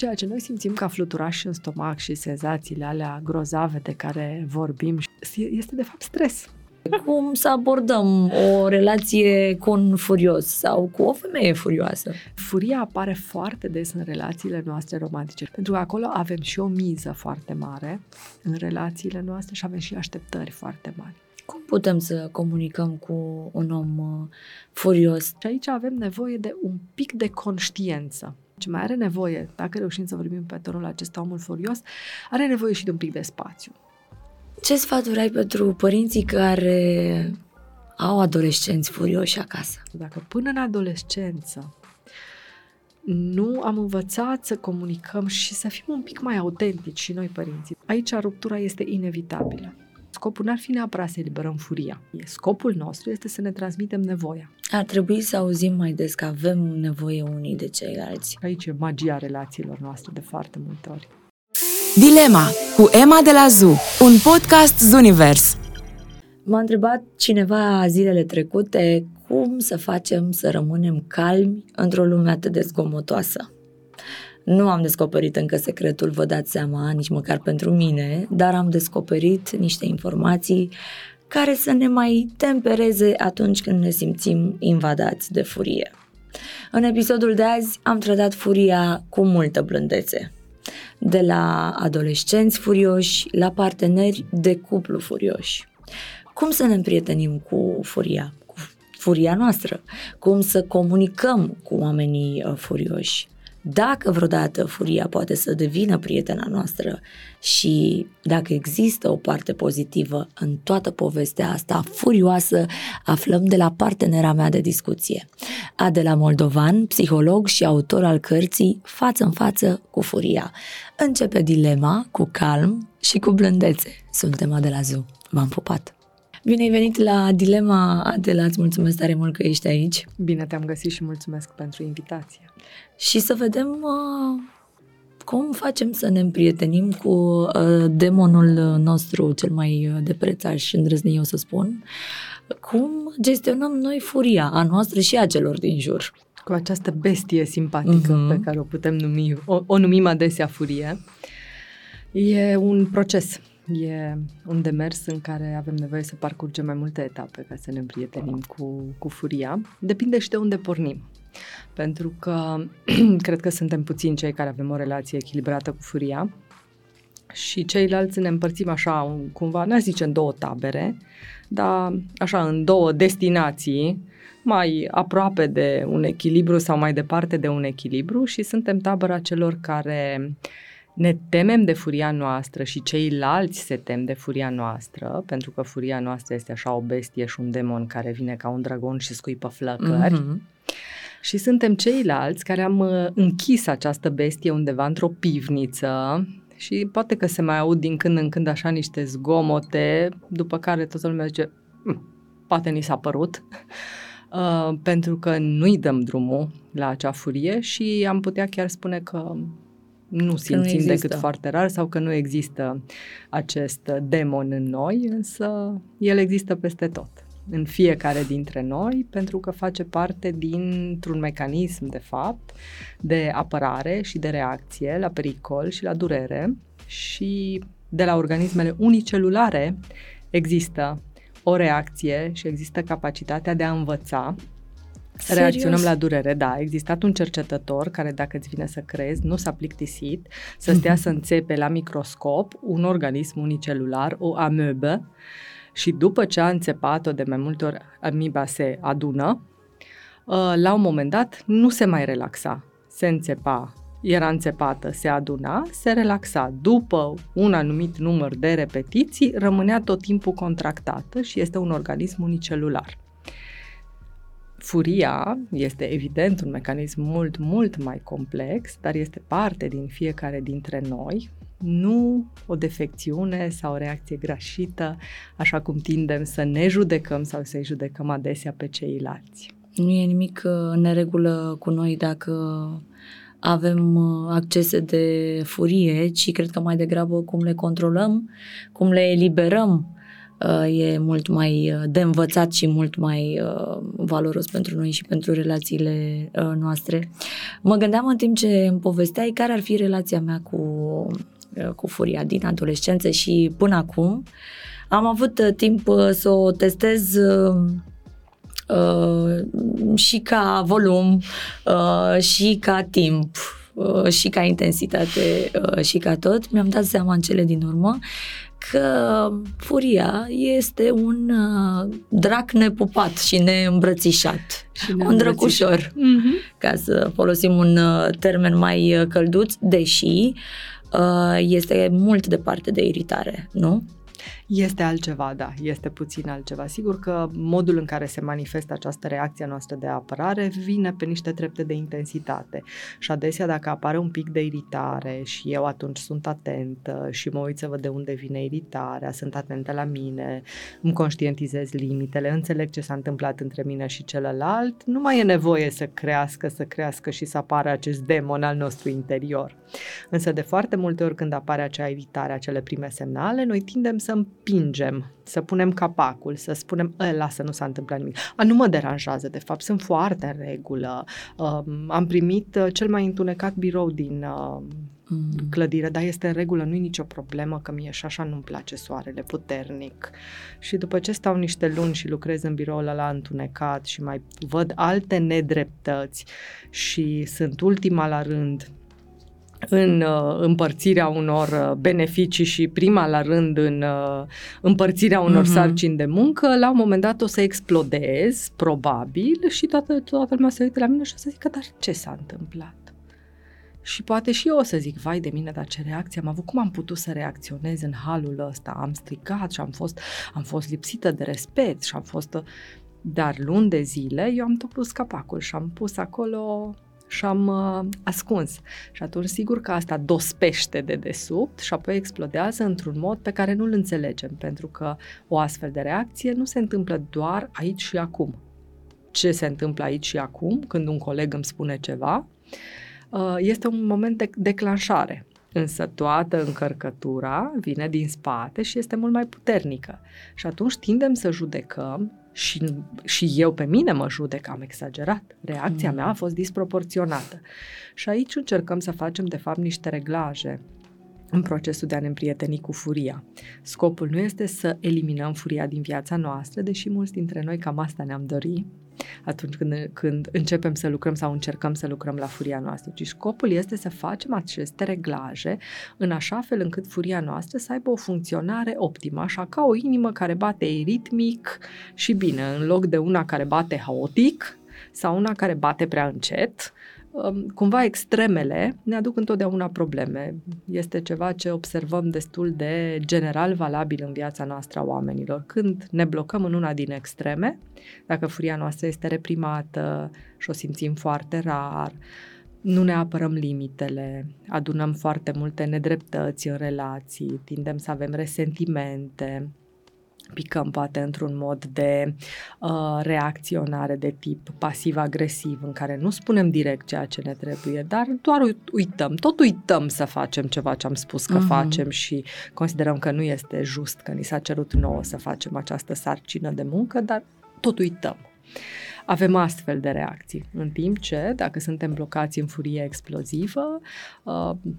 ceea ce noi simțim ca fluturași în stomac și senzațiile alea grozave de care vorbim este de fapt stres. Cum să abordăm o relație cu un furios sau cu o femeie furioasă? Furia apare foarte des în relațiile noastre romantice, pentru că acolo avem și o miză foarte mare în relațiile noastre și avem și așteptări foarte mari. Cum putem să comunicăm cu un om uh, furios? Și aici avem nevoie de un pic de conștiență. Ce mai are nevoie, dacă reușim să vorbim pe tonul acesta, omul furios, are nevoie și de un pic de spațiu. Ce sfaturi ai pentru părinții care au adolescenți furioși acasă? Dacă până în adolescență nu am învățat să comunicăm și să fim un pic mai autentici și noi părinții, aici ruptura este inevitabilă. Scopul n-ar fi neapărat să eliberăm furia. Scopul nostru este să ne transmitem nevoia. Ar trebui să auzim mai des că avem nevoie unii de ceilalți. Aici e magia relațiilor noastre de foarte multe ori. Dilema cu Emma de la ZU, un podcast Zunivers. M-a întrebat cineva zilele trecute cum să facem să rămânem calmi într-o lume atât de zgomotoasă. Nu am descoperit încă secretul, vă dați seama, nici măcar pentru mine, dar am descoperit niște informații care să ne mai tempereze atunci când ne simțim invadați de furie. În episodul de azi am tratat furia cu multă blândețe. De la adolescenți furioși la parteneri de cuplu furioși. Cum să ne împrietenim cu furia, cu furia noastră? Cum să comunicăm cu oamenii uh, furioși? Dacă vreodată furia poate să devină prietena noastră și dacă există o parte pozitivă în toată povestea asta furioasă, aflăm de la partenera mea de discuție. Adela Moldovan, psiholog și autor al cărții Față în față cu furia. Începe dilema cu calm și cu blândețe. Suntem Adela Zu. V-am pupat! Bine ai venit la Dilema, Adela, îți mulțumesc tare mult că ești aici. Bine te-am găsit și mulțumesc pentru invitație. Și să vedem uh, cum facem să ne împrietenim cu uh, demonul nostru cel mai uh, de preț, aș îndrăzni eu să spun, cum gestionăm noi furia a noastră și a celor din jur. Cu această bestie simpatică uh-huh. pe care o putem numi, o, o numim adesea furie. E un proces E un demers în care avem nevoie să parcurgem mai multe etape ca să ne împrietenim cu, cu furia. Depinde și de unde pornim. Pentru că cred că suntem puțini cei care avem o relație echilibrată cu furia și ceilalți ne împărțim așa, cumva, n-aș zice în două tabere, dar așa în două destinații, mai aproape de un echilibru sau mai departe de un echilibru și suntem tabăra celor care uh, ne temem de furia noastră și ceilalți se tem de furia noastră, pentru că furia noastră este așa o bestie și un demon care vine ca un dragon și scuipă flăcări. Mm-hmm. Și suntem ceilalți care am uh, închis această bestie undeva într-o pivniță și poate că se mai aud din când în când așa niște zgomote, după care toată lumea zice, hm, poate ni s-a părut, uh, pentru că nu-i dăm drumul la acea furie și am putea chiar spune că nu simțim nu decât foarte rar sau că nu există acest demon în noi, însă el există peste tot în fiecare dintre noi, pentru că face parte dintr-un mecanism, de fapt, de apărare și de reacție la pericol și la durere și de la organismele unicelulare există o reacție și există capacitatea de a învăța Serios? Reacționăm la durere, da. A existat un cercetător care, dacă îți vine să crezi, nu s-a plictisit să stea să înțepe la microscop un organism unicelular, o amebă, și după ce a înțepat-o de mai multe ori, amiba se adună, uh, la un moment dat nu se mai relaxa. Se înțepa, era înțepată, se aduna, se relaxa. După un anumit număr de repetiții, rămânea tot timpul contractată și este un organism unicelular. Furia este evident un mecanism mult, mult mai complex, dar este parte din fiecare dintre noi, nu o defecțiune sau o reacție greșită, așa cum tindem să ne judecăm sau să-i judecăm adesea pe ceilalți. Nu e nimic uh, în neregulă cu noi dacă avem uh, accese de furie, ci cred că mai degrabă cum le controlăm, cum le eliberăm uh, e mult mai uh, de învățat și mult mai valoros pentru noi și pentru relațiile noastre. Mă gândeam în timp ce îmi povesteai care ar fi relația mea cu, cu furia din adolescență și până acum. Am avut timp să o testez și ca volum și ca timp Uh, și ca intensitate uh, și ca tot, mi-am dat seama în cele din urmă că furia este un uh, drac nepupat și neîmbrățișat. Și un drăcușor, mm-hmm. ca să folosim un termen mai călduț, deși este mult departe de iritare, nu? Este altceva, da, este puțin altceva. Sigur că modul în care se manifestă această reacție noastră de apărare vine pe niște trepte de intensitate. Și adesea dacă apare un pic de iritare și eu atunci sunt atentă și mă uit să văd de unde vine iritarea, sunt atentă la mine, îmi conștientizez limitele, înțeleg ce s-a întâmplat între mine și celălalt, nu mai e nevoie să crească, să crească și să apară acest demon al nostru interior. Însă de foarte multe ori când apare acea iritare, acele prime semnale, noi tindem să împingem, să punem capacul, să spunem, ă, lasă, nu s-a întâmplat nimic. A, nu mă deranjează, de fapt, sunt foarte în regulă. Uh, am primit uh, cel mai întunecat birou din uh, mm. clădire, dar este în regulă, nu e nicio problemă, că mie și așa nu-mi place soarele puternic. Și după ce stau niște luni și lucrez în biroul ăla întunecat și mai văd alte nedreptăți și sunt ultima la rând, în uh, împărțirea unor uh, beneficii și prima la rând în uh, împărțirea unor uh-huh. sarcini de muncă, la un moment dat o să explodez, probabil, și toată, toată lumea se uită la mine și o să zică, dar ce s-a întâmplat? Și poate și eu o să zic, vai de mine, dar ce reacție am avut, cum am putut să reacționez în halul ăsta? Am stricat și am fost, am fost lipsită de respect și am fost... Dar luni de zile eu am tot pus capacul și am pus acolo și am uh, ascuns. Și atunci sigur că asta dospește de desubt și apoi explodează într-un mod pe care nu-l înțelegem, pentru că o astfel de reacție nu se întâmplă doar aici și acum. Ce se întâmplă aici și acum, când un coleg îmi spune ceva, uh, este un moment de declanșare. Însă toată încărcătura vine din spate și este mult mai puternică. Și atunci tindem să judecăm și, și eu pe mine mă judec, am exagerat. Reacția mm. mea a fost disproporționată. Și aici încercăm să facem, de fapt, niște reglaje în procesul de a ne împrieteni cu furia. Scopul nu este să eliminăm furia din viața noastră, deși mulți dintre noi cam asta ne-am dorit, atunci când, când începem să lucrăm sau încercăm să lucrăm la furia noastră, ci scopul este să facem aceste reglaje în așa fel încât furia noastră să aibă o funcționare optimă, așa ca o inimă care bate ritmic și bine, în loc de una care bate haotic sau una care bate prea încet, Um, cumva extremele ne aduc întotdeauna probleme. Este ceva ce observăm destul de general valabil în viața noastră a oamenilor. Când ne blocăm în una din extreme, dacă furia noastră este reprimată și o simțim foarte rar, nu ne apărăm limitele, adunăm foarte multe nedreptăți în relații, tindem să avem resentimente, picăm poate într-un mod de uh, reacționare de tip pasiv-agresiv, în care nu spunem direct ceea ce ne trebuie, dar doar uităm, tot uităm să facem ceva ce am spus că uh-huh. facem și considerăm că nu este just că ni s-a cerut nouă să facem această sarcină de muncă, dar tot uităm. Avem astfel de reacții, în timp ce, dacă suntem blocați în furie explozivă, uh, Mm,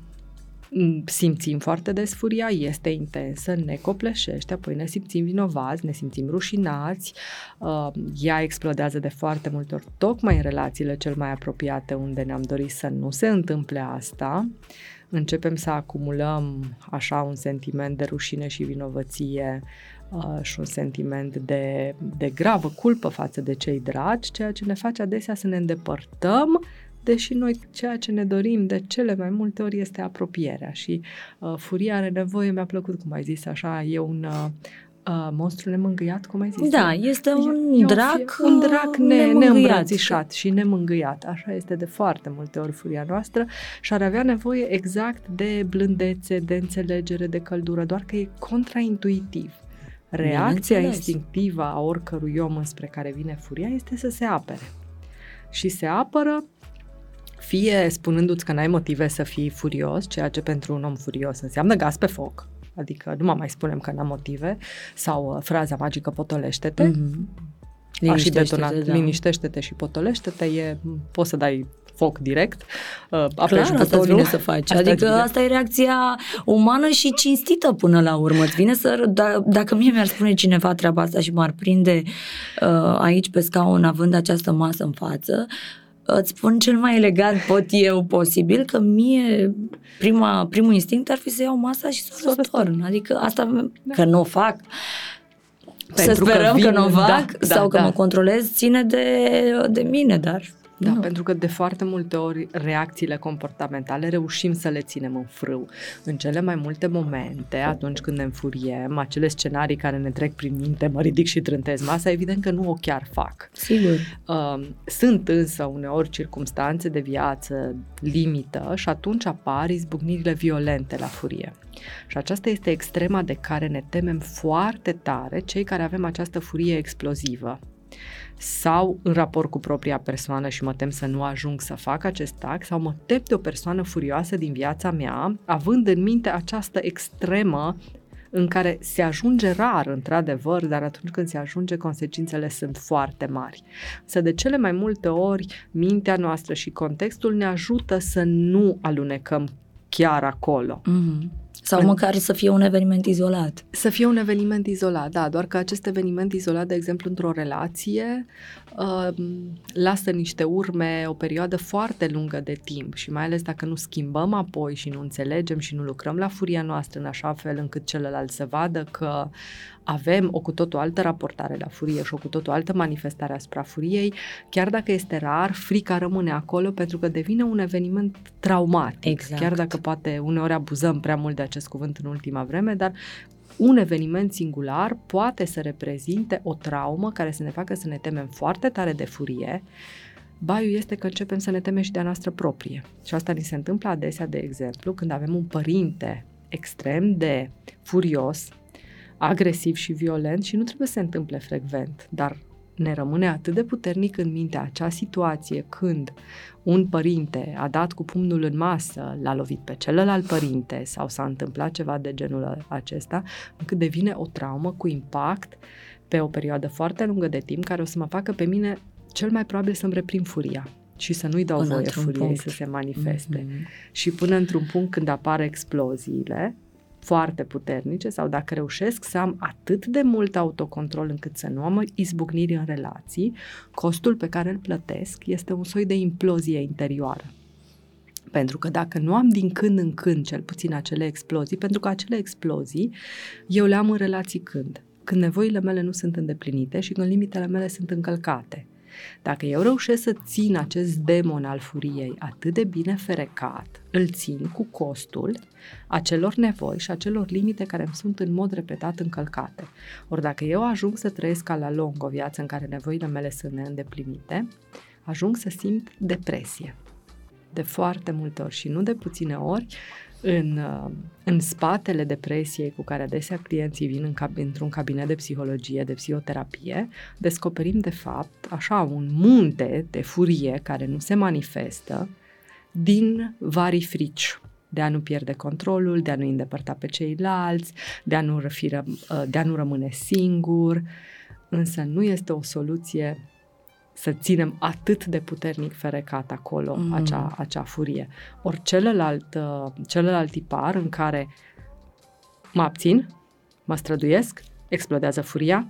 simțim foarte des furia, este intensă, ne copleșește, apoi ne simțim vinovați, ne simțim rușinați, uh, ea explodează de foarte multe ori, tocmai în relațiile cel mai apropiate unde ne-am dorit să nu se întâmple asta, începem să acumulăm așa un sentiment de rușine și vinovăție uh, și un sentiment de, de gravă culpă față de cei dragi, ceea ce ne face adesea să ne îndepărtăm deși noi ceea ce ne dorim de cele mai multe ori este apropierea și uh, furia are nevoie, mi-a plăcut cum ai zis așa, e un uh, uh, monstru nemângâiat, cum ai zis? Da, este un e, drac Un drac ne, neîmbrățișat și nemângâiat. Așa este de foarte multe ori furia noastră și ar avea nevoie exact de blândețe, de înțelegere, de căldură, doar că e contraintuitiv. Reacția instinctivă a oricărui om înspre care vine furia este să se apere. Și se apără fie spunându-ți că n-ai motive să fii furios, ceea ce pentru un om furios înseamnă gaz pe foc, adică nu mă mai spunem că n-am motive, sau uh, fraza magică potolește-te, mm-hmm. A și detonat, da. liniștește-te și potolește-te, e, poți să dai foc direct, uh, Clar, asta îți vine să faci. Asta adică vine. asta e reacția umană și cinstită până la urmă. Îți vine să, da, dacă mie mi-ar spune cineva treaba asta și m-ar prinde uh, aici pe scaun având această masă în față, îți spun cel mai elegant pot eu posibil că mie prima, primul instinct ar fi să iau masa și să o răstorn. Adică asta da. că nu o fac. Pentru să sperăm că, vin, că nu o fac da, da, sau da, că da. mă controlez ține de, de mine, dar da, nu. pentru că de foarte multe ori reacțiile comportamentale reușim să le ținem în frâu. În cele mai multe momente, atunci când ne înfuriem, acele scenarii care ne trec prin minte, mă ridic și trântez masa, evident că nu o chiar fac. Sigur. Uh, sunt însă uneori circumstanțe de viață limită și atunci apar izbucnirile violente la furie. Și aceasta este extrema de care ne temem foarte tare cei care avem această furie explozivă sau în raport cu propria persoană și mă tem să nu ajung să fac acest act sau mă tem de o persoană furioasă din viața mea, având în minte această extremă în care se ajunge rar, într-adevăr, dar atunci când se ajunge, consecințele sunt foarte mari. Să de cele mai multe ori, mintea noastră și contextul ne ajută să nu alunecăm chiar acolo. Mm-hmm. Sau măcar să fie un eveniment izolat. Să fie un eveniment izolat, da, doar că acest eveniment izolat, de exemplu, într-o relație, uh, lasă niște urme o perioadă foarte lungă de timp și mai ales dacă nu schimbăm apoi și nu înțelegem și nu lucrăm la furia noastră în așa fel încât celălalt să vadă că avem o cu totul altă raportare la furie și o cu totul altă manifestare asupra furiei, chiar dacă este rar, frica rămâne acolo pentru că devine un eveniment traumatic. Exact. Chiar dacă poate uneori abuzăm prea mult de acest cuvânt în ultima vreme, dar un eveniment singular poate să reprezinte o traumă care să ne facă să ne temem foarte tare de furie. Baiul este că începem să ne temem și de a noastră proprie. Și asta ni se întâmplă adesea, de exemplu, când avem un părinte extrem de furios, agresiv și violent și nu trebuie să se întâmple frecvent, dar ne rămâne atât de puternic în minte acea situație când un părinte a dat cu pumnul în masă, l-a lovit pe celălalt părinte sau s-a întâmplat ceva de genul acesta, încât devine o traumă cu impact pe o perioadă foarte lungă de timp care o să mă facă pe mine cel mai probabil să-mi reprind furia și să nu-i dau până voie furiei punct. să se manifeste. Mm-hmm. Și până într-un punct când apar exploziile, foarte puternice sau dacă reușesc să am atât de mult autocontrol încât să nu am izbucniri în relații, costul pe care îl plătesc este un soi de implozie interioară. Pentru că dacă nu am din când în când cel puțin acele explozii, pentru că acele explozii eu le am în relații când? Când nevoile mele nu sunt îndeplinite și când limitele mele sunt încălcate. Dacă eu reușesc să țin acest demon al furiei atât de bine ferecat, îl țin cu costul acelor nevoi și acelor limite care îmi sunt în mod repetat încălcate. Ori dacă eu ajung să trăiesc ca la lung o viață în care nevoile mele sunt neîndeplinite, ajung să simt depresie. De foarte multe ori și nu de puține ori, în, uh, în spatele depresiei cu care adesea clienții vin în cab- într-un cabinet de psihologie, de psihoterapie, descoperim de fapt așa un munte de furie care nu se manifestă din vari frici. De a nu pierde controlul, de a nu îndepărta pe ceilalți, de a nu, răfi, uh, de a nu rămâne singur, însă nu este o soluție să ținem atât de puternic ferecat acolo mm. acea, acea furie. Ori celălalt, uh, celălalt tipar în care mă abțin, mă străduiesc, explodează furia,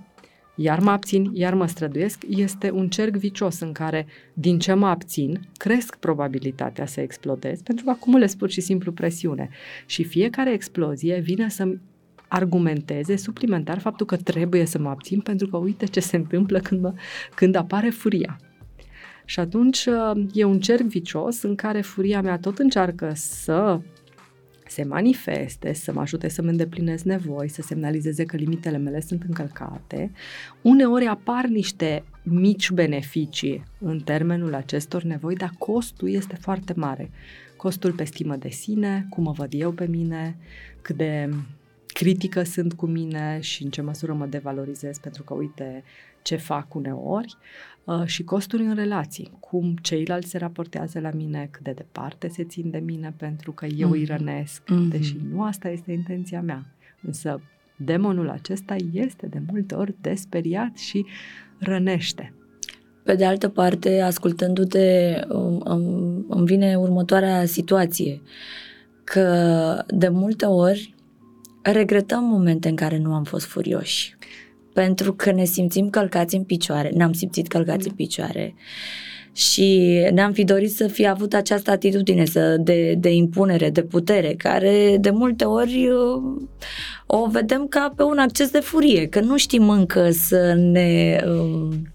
iar mă abțin, iar mă străduiesc, este un cerc vicios în care, din ce mă abțin, cresc probabilitatea să explodez, pentru că acumulez pur și simplu presiune. Și fiecare explozie vine să-mi argumenteze suplimentar faptul că trebuie să mă abțin pentru că uite ce se întâmplă când, mă, când apare furia. Și atunci uh, e un cerc vicios în care furia mea tot încearcă să se manifeste, să mă ajute să-mi îndeplinesc nevoi, să semnalizeze că limitele mele sunt încălcate. Uneori apar niște mici beneficii în termenul acestor nevoi, dar costul este foarte mare. Costul pe stimă de sine, cum mă văd eu pe mine, cât de critică sunt cu mine și în ce măsură mă devalorizez pentru că uite ce fac uneori uh, și costuri în relații, cum ceilalți se raportează la mine, cât de departe se țin de mine pentru că eu mm-hmm. îi rănesc, mm-hmm. deși nu asta este intenția mea. Însă demonul acesta este de multe ori desperiat și rănește. Pe de altă parte, ascultându-te, îmi, îmi vine următoarea situație, că de multe ori regretăm momente în care nu am fost furioși, pentru că ne simțim călcați în picioare, ne-am simțit călcați în picioare. Și ne-am fi dorit să fi avut această atitudine să, de, de impunere, de putere, care de multe ori uh, o vedem ca pe un acces de furie, că nu știm încă să ne um,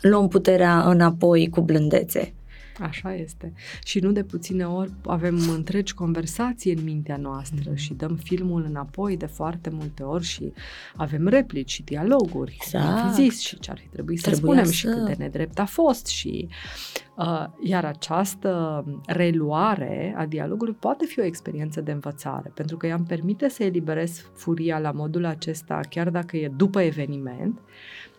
luăm puterea înapoi cu blândețe. Așa este. Și nu de puține ori avem întregi conversații în mintea noastră mm. și dăm filmul înapoi de foarte multe ori și avem replici și dialoguri. Exact. zis și ce ar fi trebuit să spunem să... și cât de nedrept a fost și uh, iar această reluare a dialogului poate fi o experiență de învățare, pentru că ea îmi permite să eliberez furia la modul acesta, chiar dacă e după eveniment,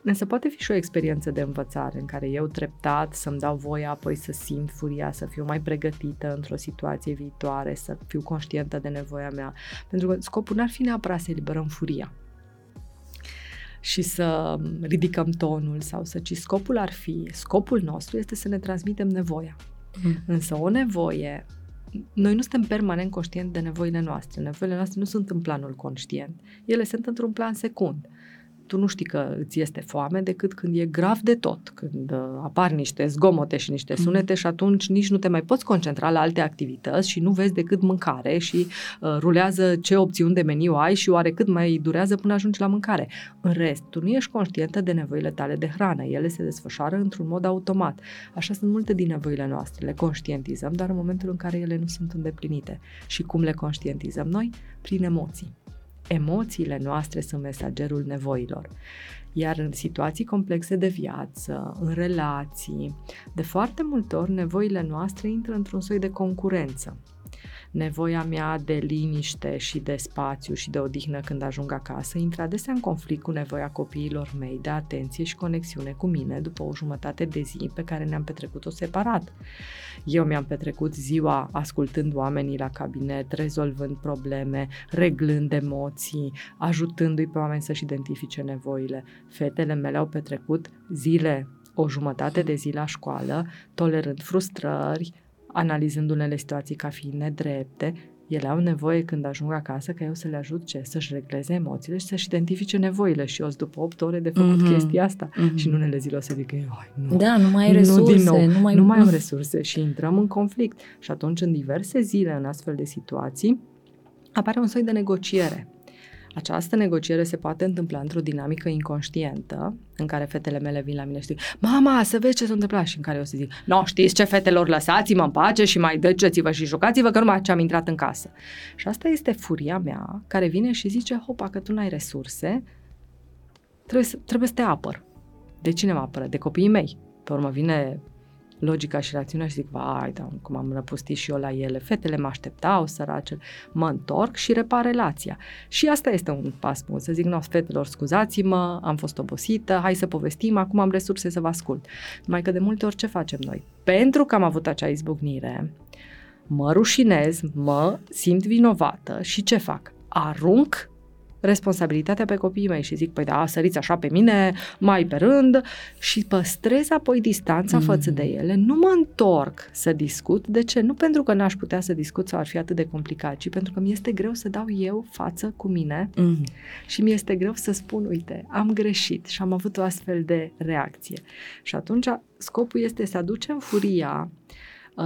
Însă poate fi și o experiență de învățare în care eu treptat să-mi dau voie apoi să simt furia, să fiu mai pregătită într-o situație viitoare, să fiu conștientă de nevoia mea. Pentru că scopul n-ar fi neapărat să eliberăm furia și să ridicăm tonul sau să, ci scopul ar fi, scopul nostru este să ne transmitem nevoia. Mm. Însă o nevoie noi nu suntem permanent conștienți de nevoile noastre. Nevoile noastre nu sunt în planul conștient. Ele sunt într-un plan secund tu nu știi că îți este foame decât când e grav de tot, când uh, apar niște zgomote și niște mhm. sunete și atunci nici nu te mai poți concentra la alte activități și nu vezi decât mâncare și uh, rulează ce opțiuni de meniu ai și oare cât mai durează până ajungi la mâncare. În rest, tu nu ești conștientă de nevoile tale de hrană, ele se desfășoară într-un mod automat. Așa sunt multe din nevoile noastre, le conștientizăm, dar în momentul în care ele nu sunt îndeplinite. Și cum le conștientizăm noi? Prin emoții. Emoțiile noastre sunt mesagerul nevoilor. Iar în situații complexe de viață, în relații, de foarte multe ori nevoile noastre intră într-un soi de concurență nevoia mea de liniște și de spațiu și de odihnă când ajung acasă intră adesea în conflict cu nevoia copiilor mei de atenție și conexiune cu mine după o jumătate de zi pe care ne-am petrecut-o separat. Eu mi-am petrecut ziua ascultând oamenii la cabinet, rezolvând probleme, reglând emoții, ajutându-i pe oameni să-și identifice nevoile. Fetele mele au petrecut zile o jumătate de zi la școală, tolerând frustrări, analizând unele situații ca fiind nedrepte, ele au nevoie când ajung acasă ca eu să le ajut ce? Să-și regleze emoțiile și să-și identifice nevoile și eu după 8 ore de făcut mm-hmm. chestia asta mm-hmm. și în unele zile o să zic nu, da, nu mai ai resurse, nu, din nou, nu, mai... nu mai am resurse și intrăm în conflict și atunci în diverse zile în astfel de situații apare un soi de negociere această negociere se poate întâmpla într-o dinamică inconștientă, în care fetele mele vin la mine și zic, mama, să vezi ce s-a întâmplat și în care eu să zic, nu, știți ce fetelor, lăsați-mă în pace și mai dăceți-vă și jucați-vă că numai ce am intrat în casă. Și asta este furia mea care vine și zice, hopa, că tu n-ai resurse, trebuie să, trebuie să te apăr. De cine mă apără? De copiii mei. Pe urmă vine logica și rațiunea și zic, vai, da, cum am răpustit și eu la ele, fetele mă așteptau, sărace, mă întorc și repar relația. Și asta este un pas bun, să zic, nu, fetelor, scuzați-mă, am fost obosită, hai să povestim, acum am resurse să vă ascult. Mai că de multe ori ce facem noi? Pentru că am avut acea izbucnire, mă rușinez, mă simt vinovată și ce fac? Arunc responsabilitatea pe copiii mei și zic, păi da, săriți așa pe mine, mai pe rând și păstrez apoi distanța mm. față de ele, nu mă întorc să discut. De ce? Nu pentru că n-aș putea să discut sau ar fi atât de complicat, ci pentru că mi este greu să dau eu față cu mine mm. și mi este greu să spun, uite, am greșit și am avut o astfel de reacție. Și atunci scopul este să aducem furia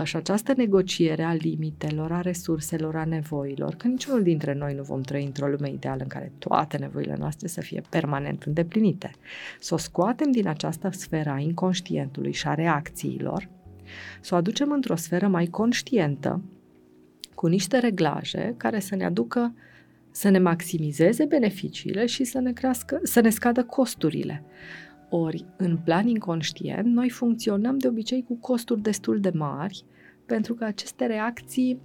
și această negociere a limitelor, a resurselor, a nevoilor, că niciunul dintre noi nu vom trăi într-o lume ideală în care toate nevoile noastre să fie permanent îndeplinite. Să o scoatem din această sferă a inconștientului și a reacțiilor, să o aducem într-o sferă mai conștientă, cu niște reglaje care să ne aducă să ne maximizeze beneficiile și să ne, crească, să ne scadă costurile. Ori, în plan inconștient, noi funcționăm de obicei cu costuri destul de mari, pentru că aceste reacții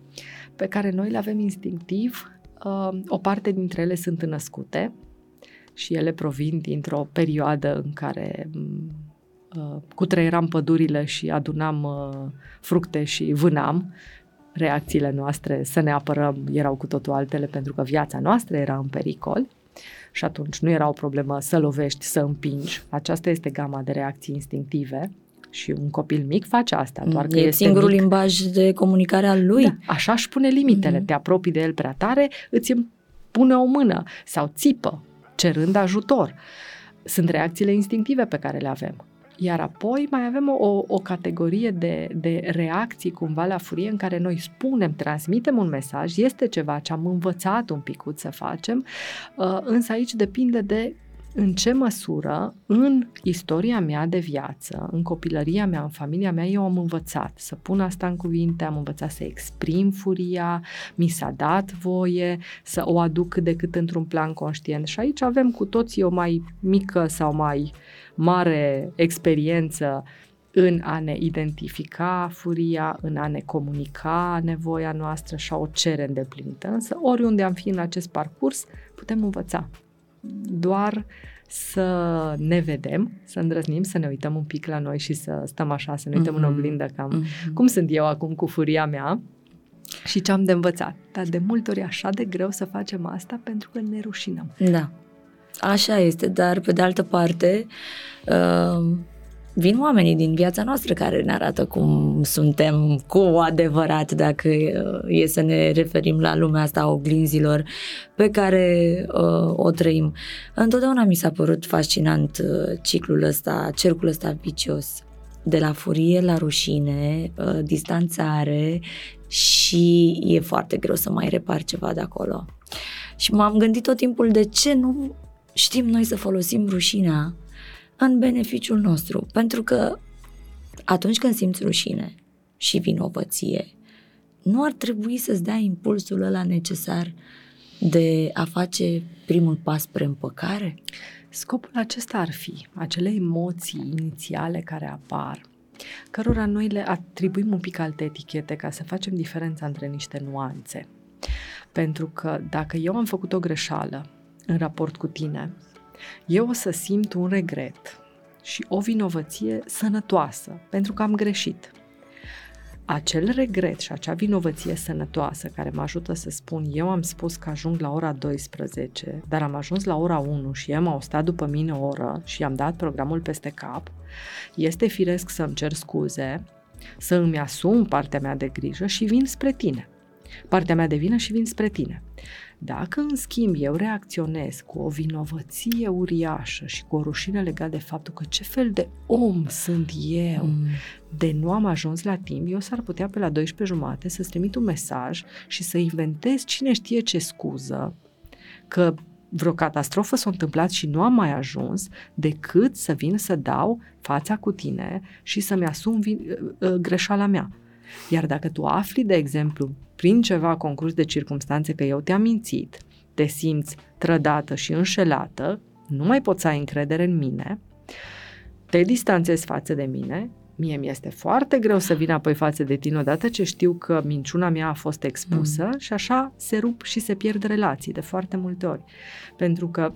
pe care noi le avem instinctiv, uh, o parte dintre ele sunt născute și ele provin dintr-o perioadă în care uh, cutreieram pădurile și adunam uh, fructe și vânam. Reacțiile noastre să ne apărăm erau cu totul altele pentru că viața noastră era în pericol și atunci nu era o problemă să lovești, să împingi. Aceasta este gama de reacții instinctive și un copil mic face asta, doar că e este singurul mic. limbaj de comunicare al lui. Da, așa își pune limitele. Mm-hmm. Te apropii de el prea tare, îți pune o mână sau țipă, cerând ajutor. Sunt reacțiile instinctive pe care le avem. Iar apoi mai avem o, o categorie de, de reacții cumva la furie în care noi spunem, transmitem un mesaj, este ceva ce am învățat un picut să facem, uh, însă aici depinde de în ce măsură în istoria mea de viață, în copilăria mea, în familia mea, eu am învățat să pun asta în cuvinte, am învățat să exprim furia, mi s-a dat voie să o aduc cât de cât într-un plan conștient. Și aici avem cu toții o mai mică sau mai mare experiență în a ne identifica furia, în a ne comunica nevoia noastră și a o cere îndeplinită. Însă, oriunde am fi în acest parcurs, putem învăța doar să ne vedem, să îndrăznim, să ne uităm un pic la noi și să stăm așa, să ne uităm mm-hmm. în mhm. oglindă cam mm-hmm. cum sunt eu acum cu furia mea și ce am de învățat. Dar de multe ori e așa de greu să facem asta pentru că ne rușinăm. Da, așa este, dar pe de altă parte uh, vin oamenii din viața noastră care ne arată cum suntem cu adevărat dacă e să ne referim la lumea asta a oglinzilor pe care uh, o trăim. Întotdeauna mi s-a părut fascinant uh, ciclul ăsta, cercul ăsta vicios de la furie la rușine, uh, distanțare și e foarte greu să mai repar ceva de acolo. Și m-am gândit tot timpul de ce nu știm noi să folosim rușinea în beneficiul nostru. Pentru că atunci când simți rușine și vinovăție, nu ar trebui să-ți dea impulsul ăla necesar de a face primul pas spre împăcare? Scopul acesta ar fi acele emoții inițiale care apar, cărora noi le atribuim un pic alte etichete ca să facem diferența între niște nuanțe. Pentru că dacă eu am făcut o greșeală în raport cu tine eu o să simt un regret și o vinovăție sănătoasă, pentru că am greșit. Acel regret și acea vinovăție sănătoasă care mă ajută să spun eu am spus că ajung la ora 12, dar am ajuns la ora 1 și ei m-au stat după mine o oră și am dat programul peste cap, este firesc să-mi cer scuze, să îmi asum partea mea de grijă și vin spre tine. Partea mea de vină și vin spre tine. Dacă, în schimb, eu reacționez cu o vinovăție uriașă și cu o rușine legată de faptul că ce fel de om sunt eu, mm. de nu am ajuns la timp, eu s-ar putea pe la 12 jumate să-ți trimit un mesaj și să inventez cine știe ce scuză, că vreo catastrofă s-a întâmplat și nu am mai ajuns, decât să vin să dau fața cu tine și să-mi asum vin, uh, uh, greșeala mea. Iar dacă tu afli, de exemplu, prin ceva concurs de circunstanțe că eu te-am mințit, te simți trădată și înșelată, nu mai poți să ai încredere în mine, te distanțezi față de mine, mie mi este foarte greu să vin apoi față de tine odată ce știu că minciuna mea a fost expusă mm. și așa se rup și se pierd relații de foarte multe ori. Pentru că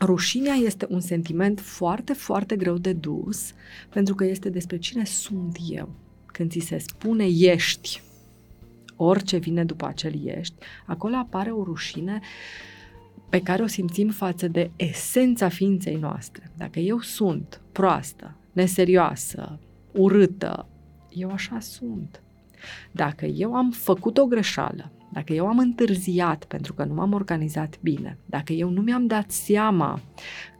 rușinea este un sentiment foarte, foarte greu de dus, pentru că este despre cine sunt eu. Când ți se spune ești, orice vine după acel ești, acolo apare o rușine pe care o simțim față de esența ființei noastre. Dacă eu sunt proastă, neserioasă, urâtă, eu așa sunt. Dacă eu am făcut o greșeală, dacă eu am întârziat pentru că nu m-am organizat bine, dacă eu nu mi-am dat seama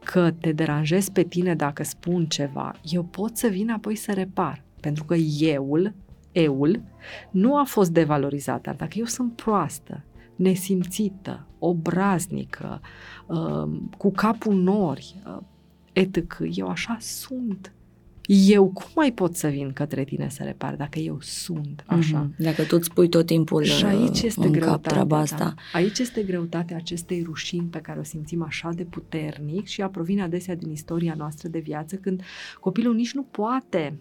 că te deranjez pe tine dacă spun ceva, eu pot să vin apoi să repar. Pentru că euul eul nu a fost devalorizat, dar dacă eu sunt proastă, nesimțită, obraznică, uh, cu capul nori, uh, etc., eu așa sunt. Eu cum mai pot să vin către tine să repar dacă eu sunt așa? Mm-hmm. Dacă tu îți pui tot timpul și aici uh, este în cap treaba asta. Da. Aici este greutatea acestei rușini pe care o simțim așa de puternic și a provine adesea din istoria noastră de viață când copilul nici nu poate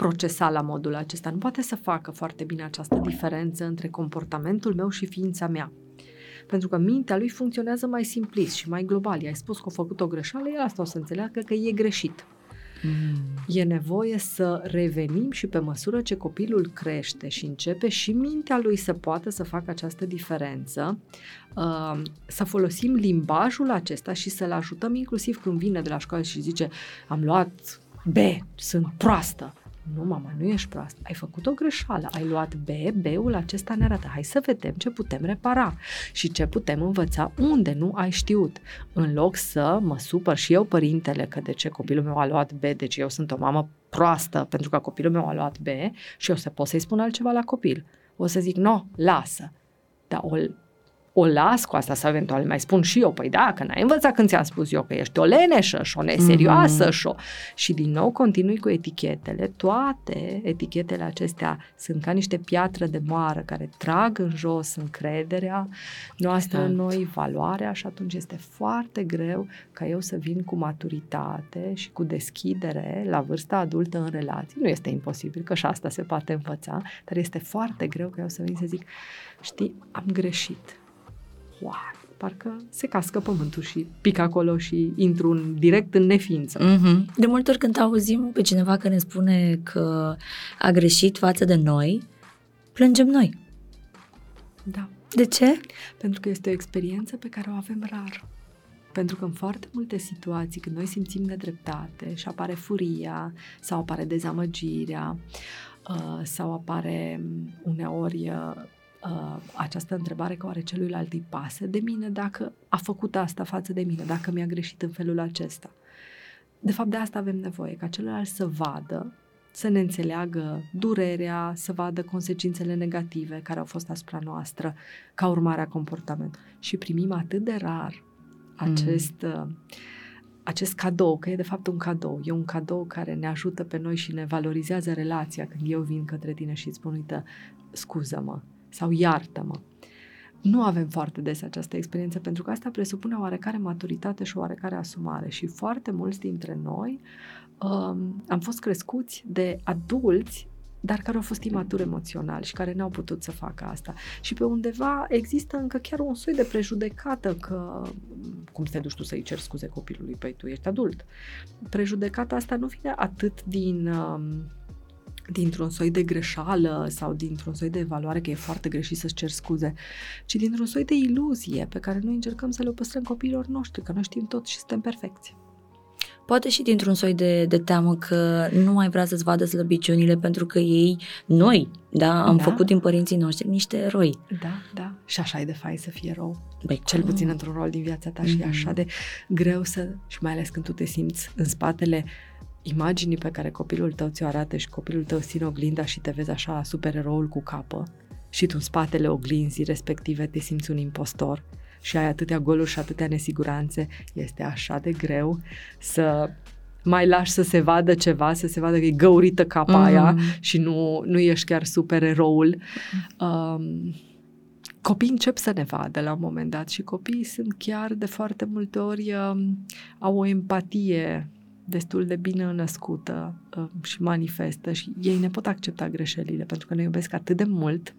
procesa la modul acesta. Nu poate să facă foarte bine această diferență între comportamentul meu și ființa mea. Pentru că mintea lui funcționează mai simplist și mai global. I-ai spus că a făcut o greșeală, el asta o să înțeleagă că e greșit. Mm. E nevoie să revenim și pe măsură ce copilul crește și începe și mintea lui să poată să facă această diferență, uh, să folosim limbajul acesta și să-l ajutăm inclusiv când vine de la școală și zice am luat B, sunt proastă. Nu, mama, nu ești proastă. Ai făcut o greșeală. Ai luat B, B-ul acesta ne arată. Hai să vedem ce putem repara și ce putem învăța unde nu ai știut. În loc să mă supăr și eu, părintele, că de ce copilul meu a luat B, deci eu sunt o mamă proastă pentru că copilul meu a luat B și eu să pot să-i spun altceva la copil. O să zic, nu, lasă. Dar o o las cu asta sau eventual mai spun și eu, păi da, că n-ai învățat când ți-am spus eu că ești o leneșă și o neserioasă mm-hmm. și o... Și din nou continui cu etichetele. Toate etichetele acestea sunt ca niște piatră de moară care trag în jos încrederea noastră exact. în noi, valoarea și atunci este foarte greu ca eu să vin cu maturitate și cu deschidere la vârsta adultă în relații. Nu este imposibil, că și asta se poate învăța, dar este foarte greu ca eu să vin să zic, știi, am greșit wow, parcă se cască pământul și pic acolo și intru în, direct în neființă. Mm-hmm. De multe ori când auzim pe cineva că ne spune că a greșit față de noi, plângem noi. Da. De ce? Pentru că este o experiență pe care o avem rar. Pentru că în foarte multe situații, când noi simțim nedreptate și apare furia sau apare dezamăgirea uh, sau apare uneori uh, uh, această întrebare că oare celuilalt îi pasă de mine dacă a făcut asta față de mine, dacă mi-a greșit în felul acesta. De fapt, de asta avem nevoie, ca celălalt să vadă, să ne înțeleagă durerea, să vadă consecințele negative care au fost asupra noastră ca urmare a comportamentului. Și primim atât de rar acest, mm. acest cadou, că e de fapt un cadou. E un cadou care ne ajută pe noi și ne valorizează relația când eu vin către tine și îți spun, uite, scuză-mă, sau iartă-mă. Nu avem foarte des această experiență pentru că asta presupune o oarecare maturitate și o oarecare asumare și foarte mulți dintre noi um, am fost crescuți de adulți dar care au fost imaturi emoțional și care n-au putut să facă asta. Și pe undeva există încă chiar un soi de prejudecată că cum te duci tu să-i ceri scuze copilului? Păi tu ești adult. Prejudecata asta nu vine atât din um, dintr-un soi de greșeală sau dintr-un soi de evaluare că e foarte greșit să-ți cer scuze, ci dintr-un soi de iluzie pe care noi încercăm să le păstrăm copiilor noștri, că noi știm tot și suntem perfecți. Poate și dintr-un soi de, de teamă că nu mai vrea să-ți vadă slăbiciunile pentru că ei, noi, da, am da. făcut din părinții noștri niște eroi. Da, da. Și așa e de fain să fii erou. Băi, Cel puțin într-un rol din viața ta mm-hmm. și e așa de greu să, și mai ales când tu te simți în spatele imaginii pe care copilul tău ți-o arată și copilul tău ține oglinda și te vezi așa supereroul cu capă și tu în spatele oglinzii respective te simți un impostor și ai atâtea goluri și atâtea nesiguranțe, este așa de greu să mai lași să se vadă ceva, să se vadă că e găurită capa mm. aia și nu, nu ești chiar supereroul. Um, copiii încep să ne vadă la un moment dat și copiii sunt chiar de foarte multe ori um, au o empatie destul de bine născută uh, și manifestă și ei ne pot accepta greșelile pentru că ne iubesc atât de mult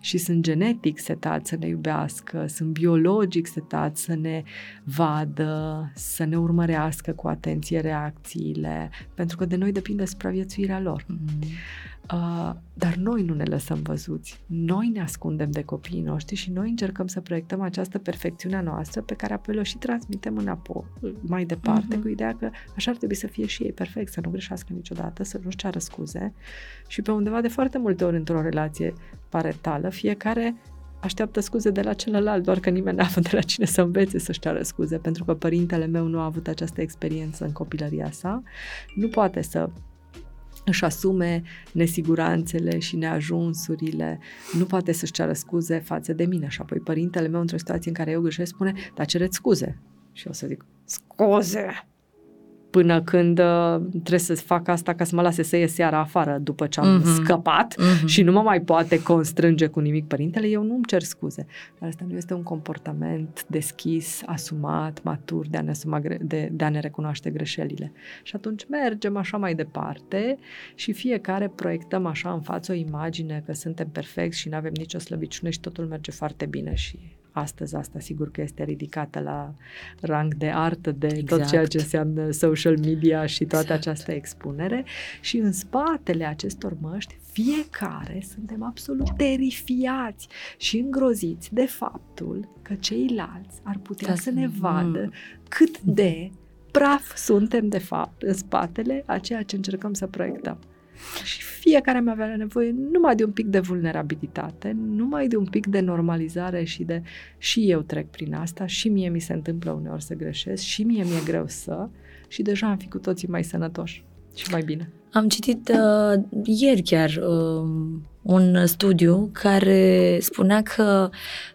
și sunt genetic setați să ne iubească, sunt biologic setați să ne vadă, să ne urmărească cu atenție reacțiile, pentru că de noi depinde supraviețuirea lor. Mm. Uh, dar noi nu ne lăsăm văzuți. Noi ne ascundem de copiii noștri și noi încercăm să proiectăm această perfecțiune a noastră pe care apoi o și transmitem înapoi, mai departe, uh-huh. cu ideea că așa ar trebui să fie și ei perfect, să nu greșească niciodată, să nu-și ceară scuze. Și pe undeva de foarte multe ori într-o relație parentală, fiecare așteaptă scuze de la celălalt, doar că nimeni n-a avut de la cine să învețe să-și ceară scuze, pentru că părintele meu nu a avut această experiență în copilăria sa, nu poate să își asume nesiguranțele și neajunsurile, nu poate să-și ceară scuze față de mine. Și apoi părintele meu, într-o situație în care eu greșesc, spune, dar cereți scuze. Și eu să zic, scuze! Până când uh, trebuie să fac asta ca să mă lase să ies seara afară după ce am mm-hmm. scăpat mm-hmm. și nu mă mai poate constrânge cu nimic părintele, eu nu îmi cer scuze. Dar asta nu este un comportament deschis, asumat, matur de a ne, asuma, de, de a ne recunoaște greșelile. Și atunci mergem așa mai departe și fiecare proiectăm așa în față o imagine că suntem perfecți și nu avem nicio slăbiciune și totul merge foarte bine și Astăzi asta sigur că este ridicată la rang de artă de exact. tot ceea Exact. ce înseamnă social media și toată Exact. această expunere și în spatele acestor măști fiecare suntem absolut terifiați și îngroziți de faptul că ceilalți ar putea Da, să ne mm. vadă cât de praf suntem de fapt în spatele a ceea ce încercăm să proiectăm. Și fiecare mi avea nevoie numai de un pic de vulnerabilitate, numai de un pic de normalizare și de și eu trec prin asta, și mie mi se întâmplă uneori să greșesc, și mie mi-e greu să, și deja am fi cu toții mai sănătoși și mai bine. Am citit uh, ieri chiar uh, un studiu care spunea că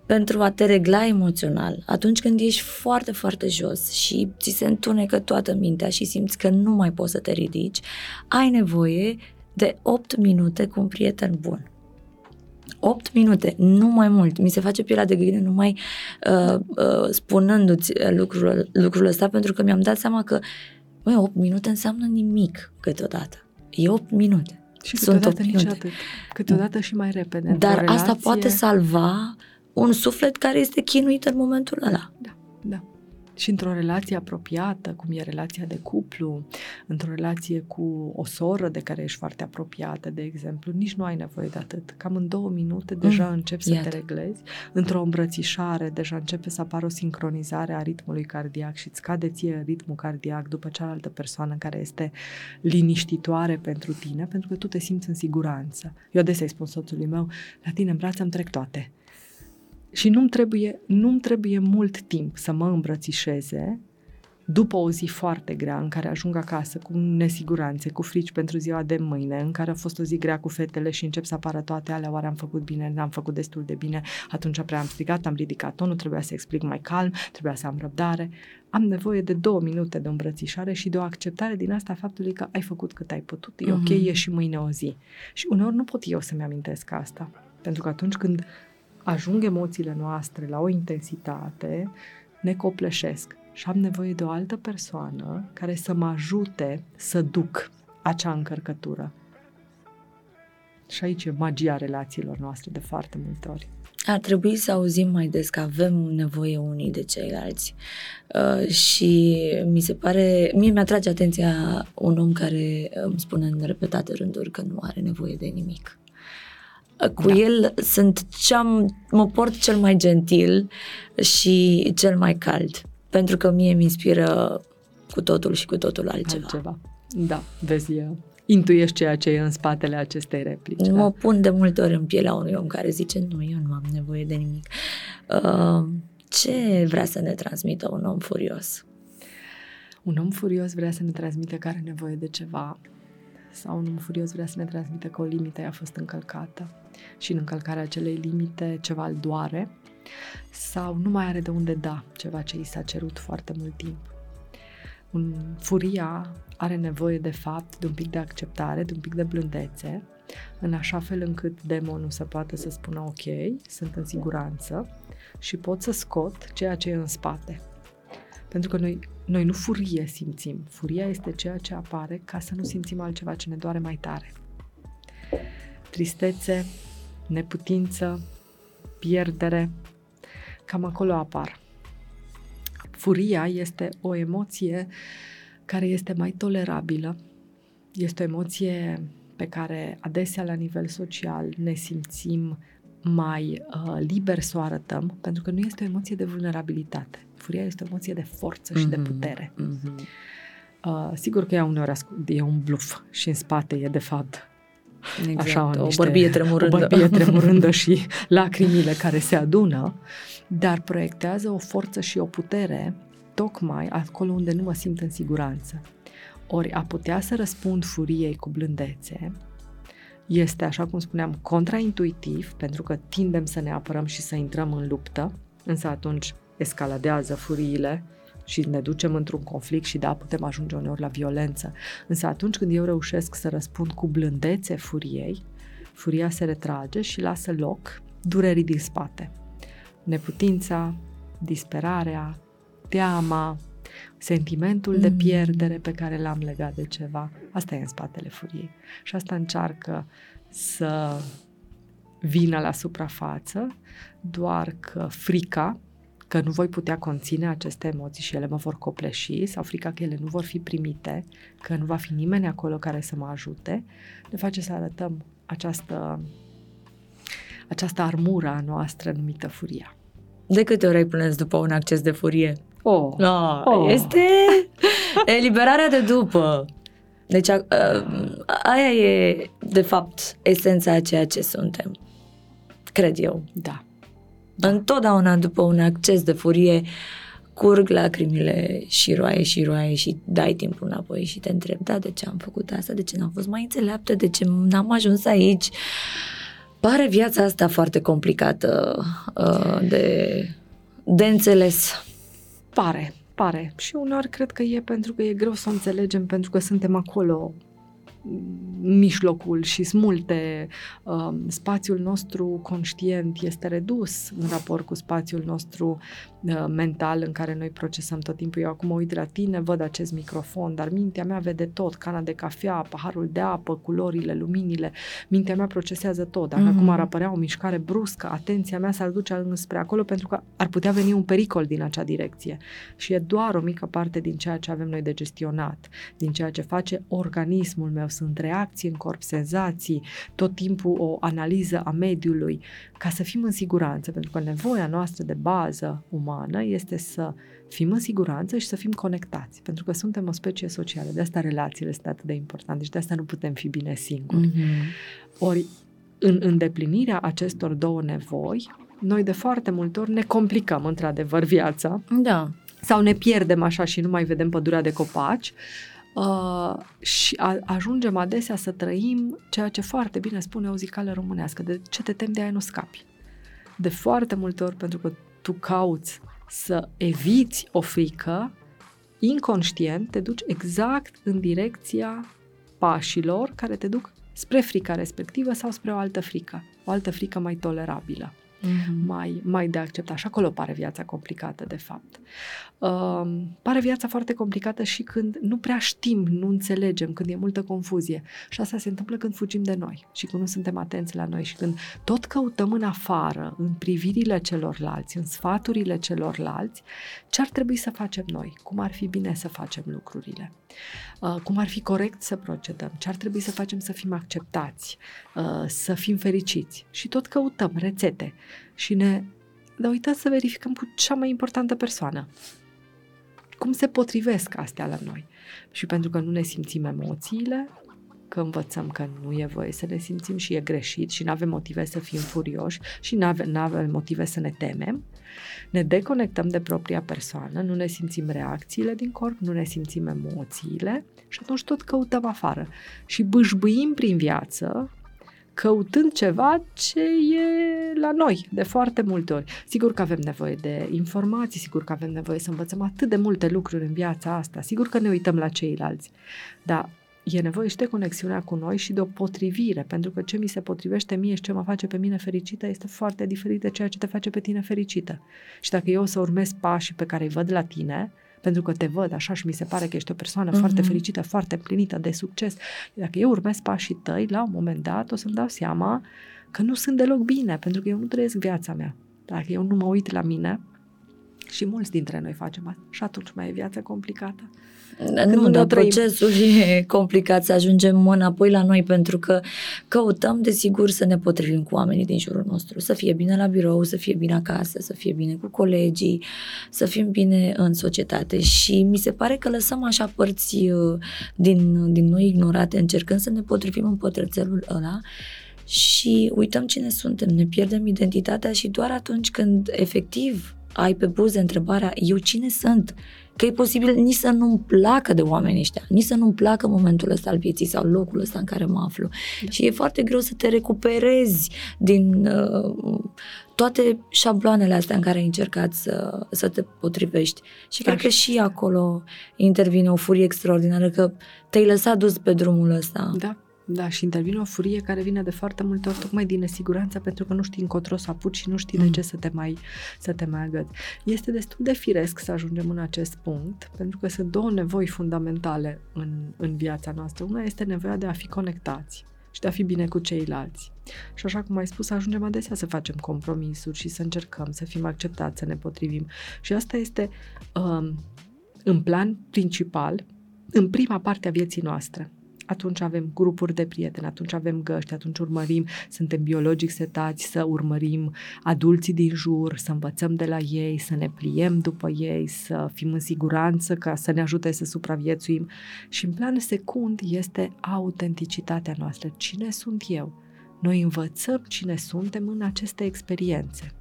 pentru a te regla emoțional, atunci când ești foarte, foarte jos și ți se întunecă toată mintea și simți că nu mai poți să te ridici, ai nevoie de 8 minute cu un prieten bun. 8 minute, nu mai mult. Mi se face pielea de găină numai uh, uh, spunându-ți lucrul, lucrul ăsta pentru că mi-am dat seama că Măi, 8 minute înseamnă nimic câteodată. E 8 minute. Și Sunt câteodată opt nici minute. atât. Câteodată și mai repede. Într-o Dar asta relație- poate salva un suflet care este chinuit în momentul ăla. Da, da. Și într-o relație apropiată, cum e relația de cuplu, într-o relație cu o soră de care ești foarte apropiată, de exemplu, nici nu ai nevoie de atât. Cam în două minute deja Mm, începi să iată. te reglezi. Într-o îmbrățișare deja începe să apară o sincronizare a ritmului cardiac și îți cade ție ritmul cardiac după cealaltă persoană care este liniștitoare pentru tine, pentru că tu te simți în siguranță. Eu adesea îi spun soțului meu, la tine în brațe îmi trec toate. Și nu-mi trebuie, nu-mi trebuie mult timp să mă îmbrățișeze după o zi foarte grea în care ajung acasă cu nesiguranțe, cu frici pentru ziua de mâine, în care a fost o zi grea cu fetele și încep să apară toate alea, oare am făcut bine, n-am făcut destul de bine, atunci prea am strigat, am ridicat tonul, trebuia să explic mai calm, trebuia să am răbdare. Am nevoie de două minute de îmbrățișare și de o acceptare din asta a faptului că ai făcut cât ai putut, e ok, Mhm. e și mâine o zi. Și uneori nu pot eu să-mi amintesc asta, pentru că atunci când ajung emoțiile noastre la o intensitate, ne copleșesc și am nevoie de o altă persoană care să mă ajute să duc acea încărcătură. Și aici e magia relațiilor noastre de foarte multe ori. Ar trebui să auzim mai des că avem nevoie unii de ceilalți. Uh, și mi se pare, mie mi-atrage atenția un om care îmi spune în repetate rânduri că nu are nevoie de nimic. Uh, Cu Da. el sunt cea, mă port cel mai gentil și cel mai cald, pentru că mie mi inspiră cu totul și cu totul altceva. Altceva. Da, vezi, e- intuiești ceea ce e în spatele acestei replici. Mă Da? pun de multe ori în pielea unui om care zice nu, eu nu am nevoie de nimic. Uh, ce vrea să ne transmită un om furios? Un om furios vrea să ne transmită că are nevoie de ceva sau un om furios vrea să ne transmită că o limită i-a fost încălcată și în încălcarea acelei limite ceva îl doare sau nu mai are de unde da ceva ce i s-a cerut foarte mult timp. Un furia are nevoie de fapt de un pic de acceptare, de un pic de blândețe, în așa fel încât demonul să poată să spună ok, sunt în siguranță și pot să scot ceea ce e în spate. Pentru că noi, noi nu furie simțim. Furia este ceea ce apare ca să nu simțim altceva ce ne doare mai tare. Tristețe, neputință, pierdere, cam acolo apar. Furia este o emoție care este mai tolerabilă, este o emoție pe care adesea la nivel social ne simțim mai uh, liber să o arătăm, pentru că nu este o emoție de vulnerabilitate. Furia este o emoție de forță și de Mhm, putere. mhm. Uh, sigur că ea uneori ascu- e un bluff și în spate e de fapt Exact, așa o niște- bărbie tremurândă. O bărbie tremurândă și lacrimile care se adună, dar proiectează o forță și o putere tocmai acolo unde nu mă simt în siguranță. Ori a putea să răspund furiei cu blândețe este, așa cum spuneam, contraintuitiv, pentru că tindem să ne apărăm și să intrăm în luptă, însă atunci escaladează furiile și ne ducem într-un conflict și da, putem ajunge uneori la violență. Însă atunci când eu reușesc să răspund cu blândețe furiei, furia se retrage și lasă loc durerii din spate. Neputința, disperarea, teama, sentimentul de Mm. pierdere pe care l-am legat de ceva. Asta e în spatele furiei. Și asta încearcă să vină la suprafață, doar că frica că nu voi putea conține aceste emoții și ele mă vor copleși sau frica că ele nu vor fi primite, că nu va fi nimeni acolo care să mă ajute, ne face să arătăm această, această armură a noastră numită furia. De câte ori ai plâns după un acces de furie? Oh, oh, oh. Este eliberarea de după. Deci a, a, aia e, de fapt, esența a ceea ce suntem. Cred eu. Da. Întotdeauna după un acces de furie curg lacrimile și roaie și roaie și dai timpul înapoi și te întrebi, da, de ce am făcut asta, de ce n-am fost mai înțeleaptă, de ce n-am ajuns aici. Pare viața asta foarte complicată uh, de, de înțeles. Pare, pare. Și uneori cred că e pentru că e greu să o înțelegem, pentru că suntem acolo mijlocul și sunt multe. Um, spațiul nostru conștient este redus în raport cu spațiul nostru uh, mental în care noi procesăm tot timpul. Eu acum uit la tine, văd acest microfon, dar mintea mea vede tot, cana de cafea, paharul de apă, culorile, luminile. Mintea mea procesează tot. Dacă mm-hmm. acum ar apărea o mișcare bruscă, atenția mea s-ar duce înspre acolo pentru că ar putea veni un pericol din acea direcție. Și e doar o mică parte din ceea ce avem noi de gestionat, din ceea ce face organismul meu sunt reacții în corp, senzații, tot timpul o analiză a mediului, ca să fim în siguranță, pentru că nevoia noastră de bază umană este să fim în siguranță și să fim conectați, pentru că suntem o specie socială, de asta relațiile sunt atât de importante și de asta nu putem fi bine singuri. Mm-hmm. Ori, în îndeplinirea acestor două nevoi, noi de foarte multe ori ne complicăm într-adevăr viața. Da. Sau ne pierdem așa și nu mai vedem pădurea de copaci. Uh, și a, ajungem adesea să trăim ceea ce foarte bine spune o zicală românească, de ce te temi de aia nu scapi. De foarte multe ori, pentru că tu cauți să eviți o frică, inconștient te duci exact în direcția pașilor care te duc spre frica respectivă sau spre o altă frică, o altă frică mai tolerabilă mm-hmm. mai, mai de acceptat. Și acolo pare viața complicată, de fapt. Uh, pare viața foarte complicată și când nu prea știm, nu înțelegem, când e multă confuzie. Și asta se întâmplă când fugim de noi și când nu suntem atenți la noi și când tot căutăm în afară, în privirile celorlalți, în sfaturile celorlalți, ce ar trebui să facem noi, cum ar fi bine să facem lucrurile, uh, cum ar fi corect să procedăm, ce ar trebui să facem să fim acceptați, uh, să fim fericiți. Și tot căutăm rețete și ne... Dar uitați să verificăm cu cea mai importantă persoană. Cum se potrivesc astea la noi? Și pentru că nu ne simțim emoțiile, că învățăm că nu e voie să le simțim și e greșit și nu avem motive să fim furioși și nu avem, avem motive să ne temem, ne deconectăm de propria persoană, nu ne simțim reacțiile din corp, nu ne simțim emoțiile și atunci tot căutăm afară și bâșbâim prin viață căutând ceva ce e la noi de foarte multe ori. Sigur că avem nevoie de informații, sigur că avem nevoie să învățăm atât de multe lucruri în viața asta, sigur că ne uităm la ceilalți, dar e nevoie și de conexiunea cu noi și de o potrivire, pentru că ce mi se potrivește mie și ce mă face pe mine fericită este foarte diferit de ceea ce te face pe tine fericită. Și dacă eu o să urmez pașii pe care îi văd la tine, pentru că te văd așa și mi se pare că ești o persoană uh-huh. foarte fericită, foarte împlinită de succes. Dacă eu urmez pașii tăi, la un moment dat o să-mi dau seama că nu sunt deloc bine, pentru că eu nu trăiesc viața mea. Dacă eu nu mă uit la mine, și mulți dintre noi facem asta, și atunci mai e viața complicată. Nu, dar procesul e complicat să ajungem înapoi la noi pentru că căutăm, desigur, să ne potrivim cu oamenii din jurul nostru, să fie bine la birou, să fie bine acasă, să fie bine cu colegii, să fim bine în societate. Și mi se pare că lăsăm așa părți uh, din, din noi ignorate, încercând să ne potrivim în pătrățelul ăla și uităm cine suntem, ne pierdem identitatea și doar atunci când efectiv ai pe buze întrebarea eu cine sunt că e posibil nici să nu-mi placă de oamenii ăștia, nici să nu-mi placă momentul ăsta al vieții sau locul ăsta în care mă aflu. Da. Și e foarte greu să te recuperezi din uh, toate șabloanele astea în care ai încercat să, să te potrivești. Și da. cred că și acolo intervine o furie extraordinară că te-ai lăsat dus pe drumul ăsta. Da. Da, și intervine o furie care vine de foarte multe ori tocmai din nesiguranța pentru că nu știi încotro să apuci și nu știi mm. de ce să te mai, să te mai agăți. Este destul de firesc să ajungem în acest punct pentru că sunt două nevoi fundamentale în, în viața noastră. Una este nevoia de a fi conectați și de a fi bine cu ceilalți. Și așa cum ai spus, ajungem adesea să facem compromisuri și să încercăm să fim acceptați, să ne potrivim. Și asta este um, în plan principal, în prima parte a vieții noastre atunci avem grupuri de prieteni, atunci avem găști, atunci urmărim, suntem biologic setați să urmărim adulții din jur, să învățăm de la ei, să ne pliem după ei, să fim în siguranță ca să ne ajute să supraviețuim. Și în plan secund este autenticitatea noastră. Cine sunt eu? Noi învățăm cine suntem în aceste experiențe.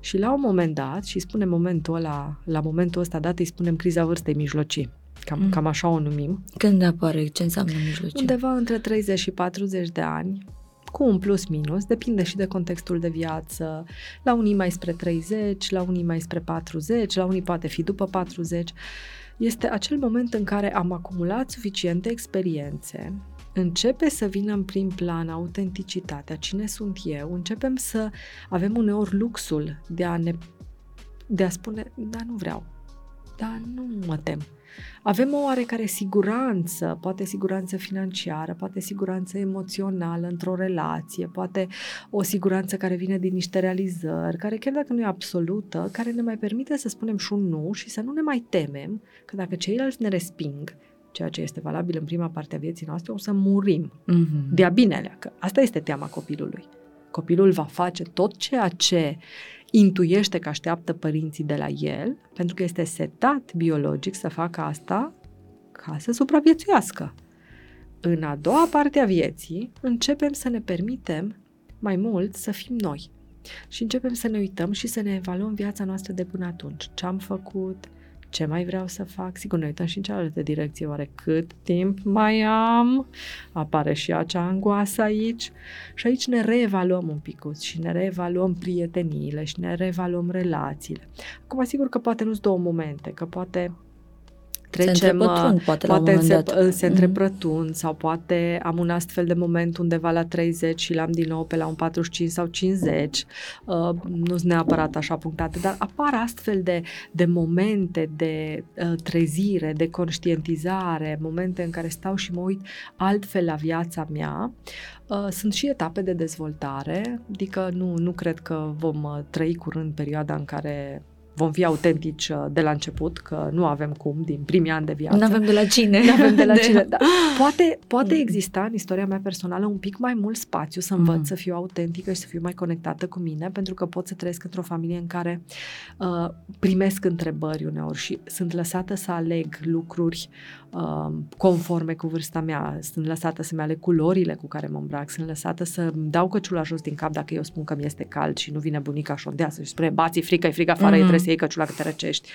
Și la un moment dat, și spunem momentul ăla, la momentul ăsta dat, îi spunem criza vârstei mijlocii Cam, mm. cam așa o numim. Când apare? Ce înseamnă mijlocie? Undeva între 30 și 40 de ani, cu un plus minus, depinde și de contextul de viață. La unii mai spre 30, la unii mai spre 40, la unii poate fi după 40. Este acel moment în care am acumulat suficiente experiențe, începe să vină în prim plan autenticitatea, cine sunt eu, începem să avem uneori luxul de a ne de a spune, da, nu vreau, da, nu mă tem, avem o oarecare siguranță, poate siguranță financiară, poate siguranță emoțională într-o relație, poate o siguranță care vine din niște realizări, care chiar dacă nu e absolută, care ne mai permite să spunem și un nu și să nu ne mai temem că dacă ceilalți ne resping, ceea ce este valabil în prima parte a vieții noastre, o să murim mm-hmm. de-a binelea, că asta este teama copilului. Copilul va face tot ceea ce intuiește că așteaptă părinții de la el, pentru că este setat biologic să facă asta ca să supraviețuiască. În a doua parte a vieții, începem să ne permitem mai mult să fim noi. Și începem să ne uităm și să ne evaluăm viața noastră de până atunci. Ce am făcut, ce mai vreau să fac, sigur ne uităm și în cealaltă direcție, oare cât timp mai am, apare și acea angoasă aici. Și aici ne reevaluăm un pic și ne reevaluăm prieteniile și ne reevaluăm relațiile. Acum, sigur că poate nu-s două momente, că poate trecem, se întrepătrund, uh, poate, poate la un se, dat. se întreprătund mm-hmm. sau poate am un astfel de moment undeva la 30 și l-am din nou pe la un 45 sau 50, uh, nu sunt neapărat așa punctate, dar apar astfel de, de momente de uh, trezire, de conștientizare, momente în care stau și mă uit altfel la viața mea. Uh, sunt și etape de dezvoltare, adică nu, nu cred că vom uh, trăi curând perioada în care vom fi autentici uh, de la început, că nu avem cum din primii ani de viață. Nu avem de la cine. Nu avem de la de... cine, da. Poate, poate exista în istoria mea personală un pic mai mult spațiu să învăț mm. să fiu autentică și să fiu mai conectată cu mine, pentru că pot să trăiesc într-o familie în care uh, primesc întrebări uneori și sunt lăsată să aleg lucruri uh, conforme cu vârsta mea, sunt lăsată să-mi aleg culorile cu care mă îmbrac, sunt lăsată să dau căciula jos din cap dacă eu spun că mi este cald și nu vine bunica și și spune bați frică, e frică afară, mm-hmm. e să iei căciula că te răcești.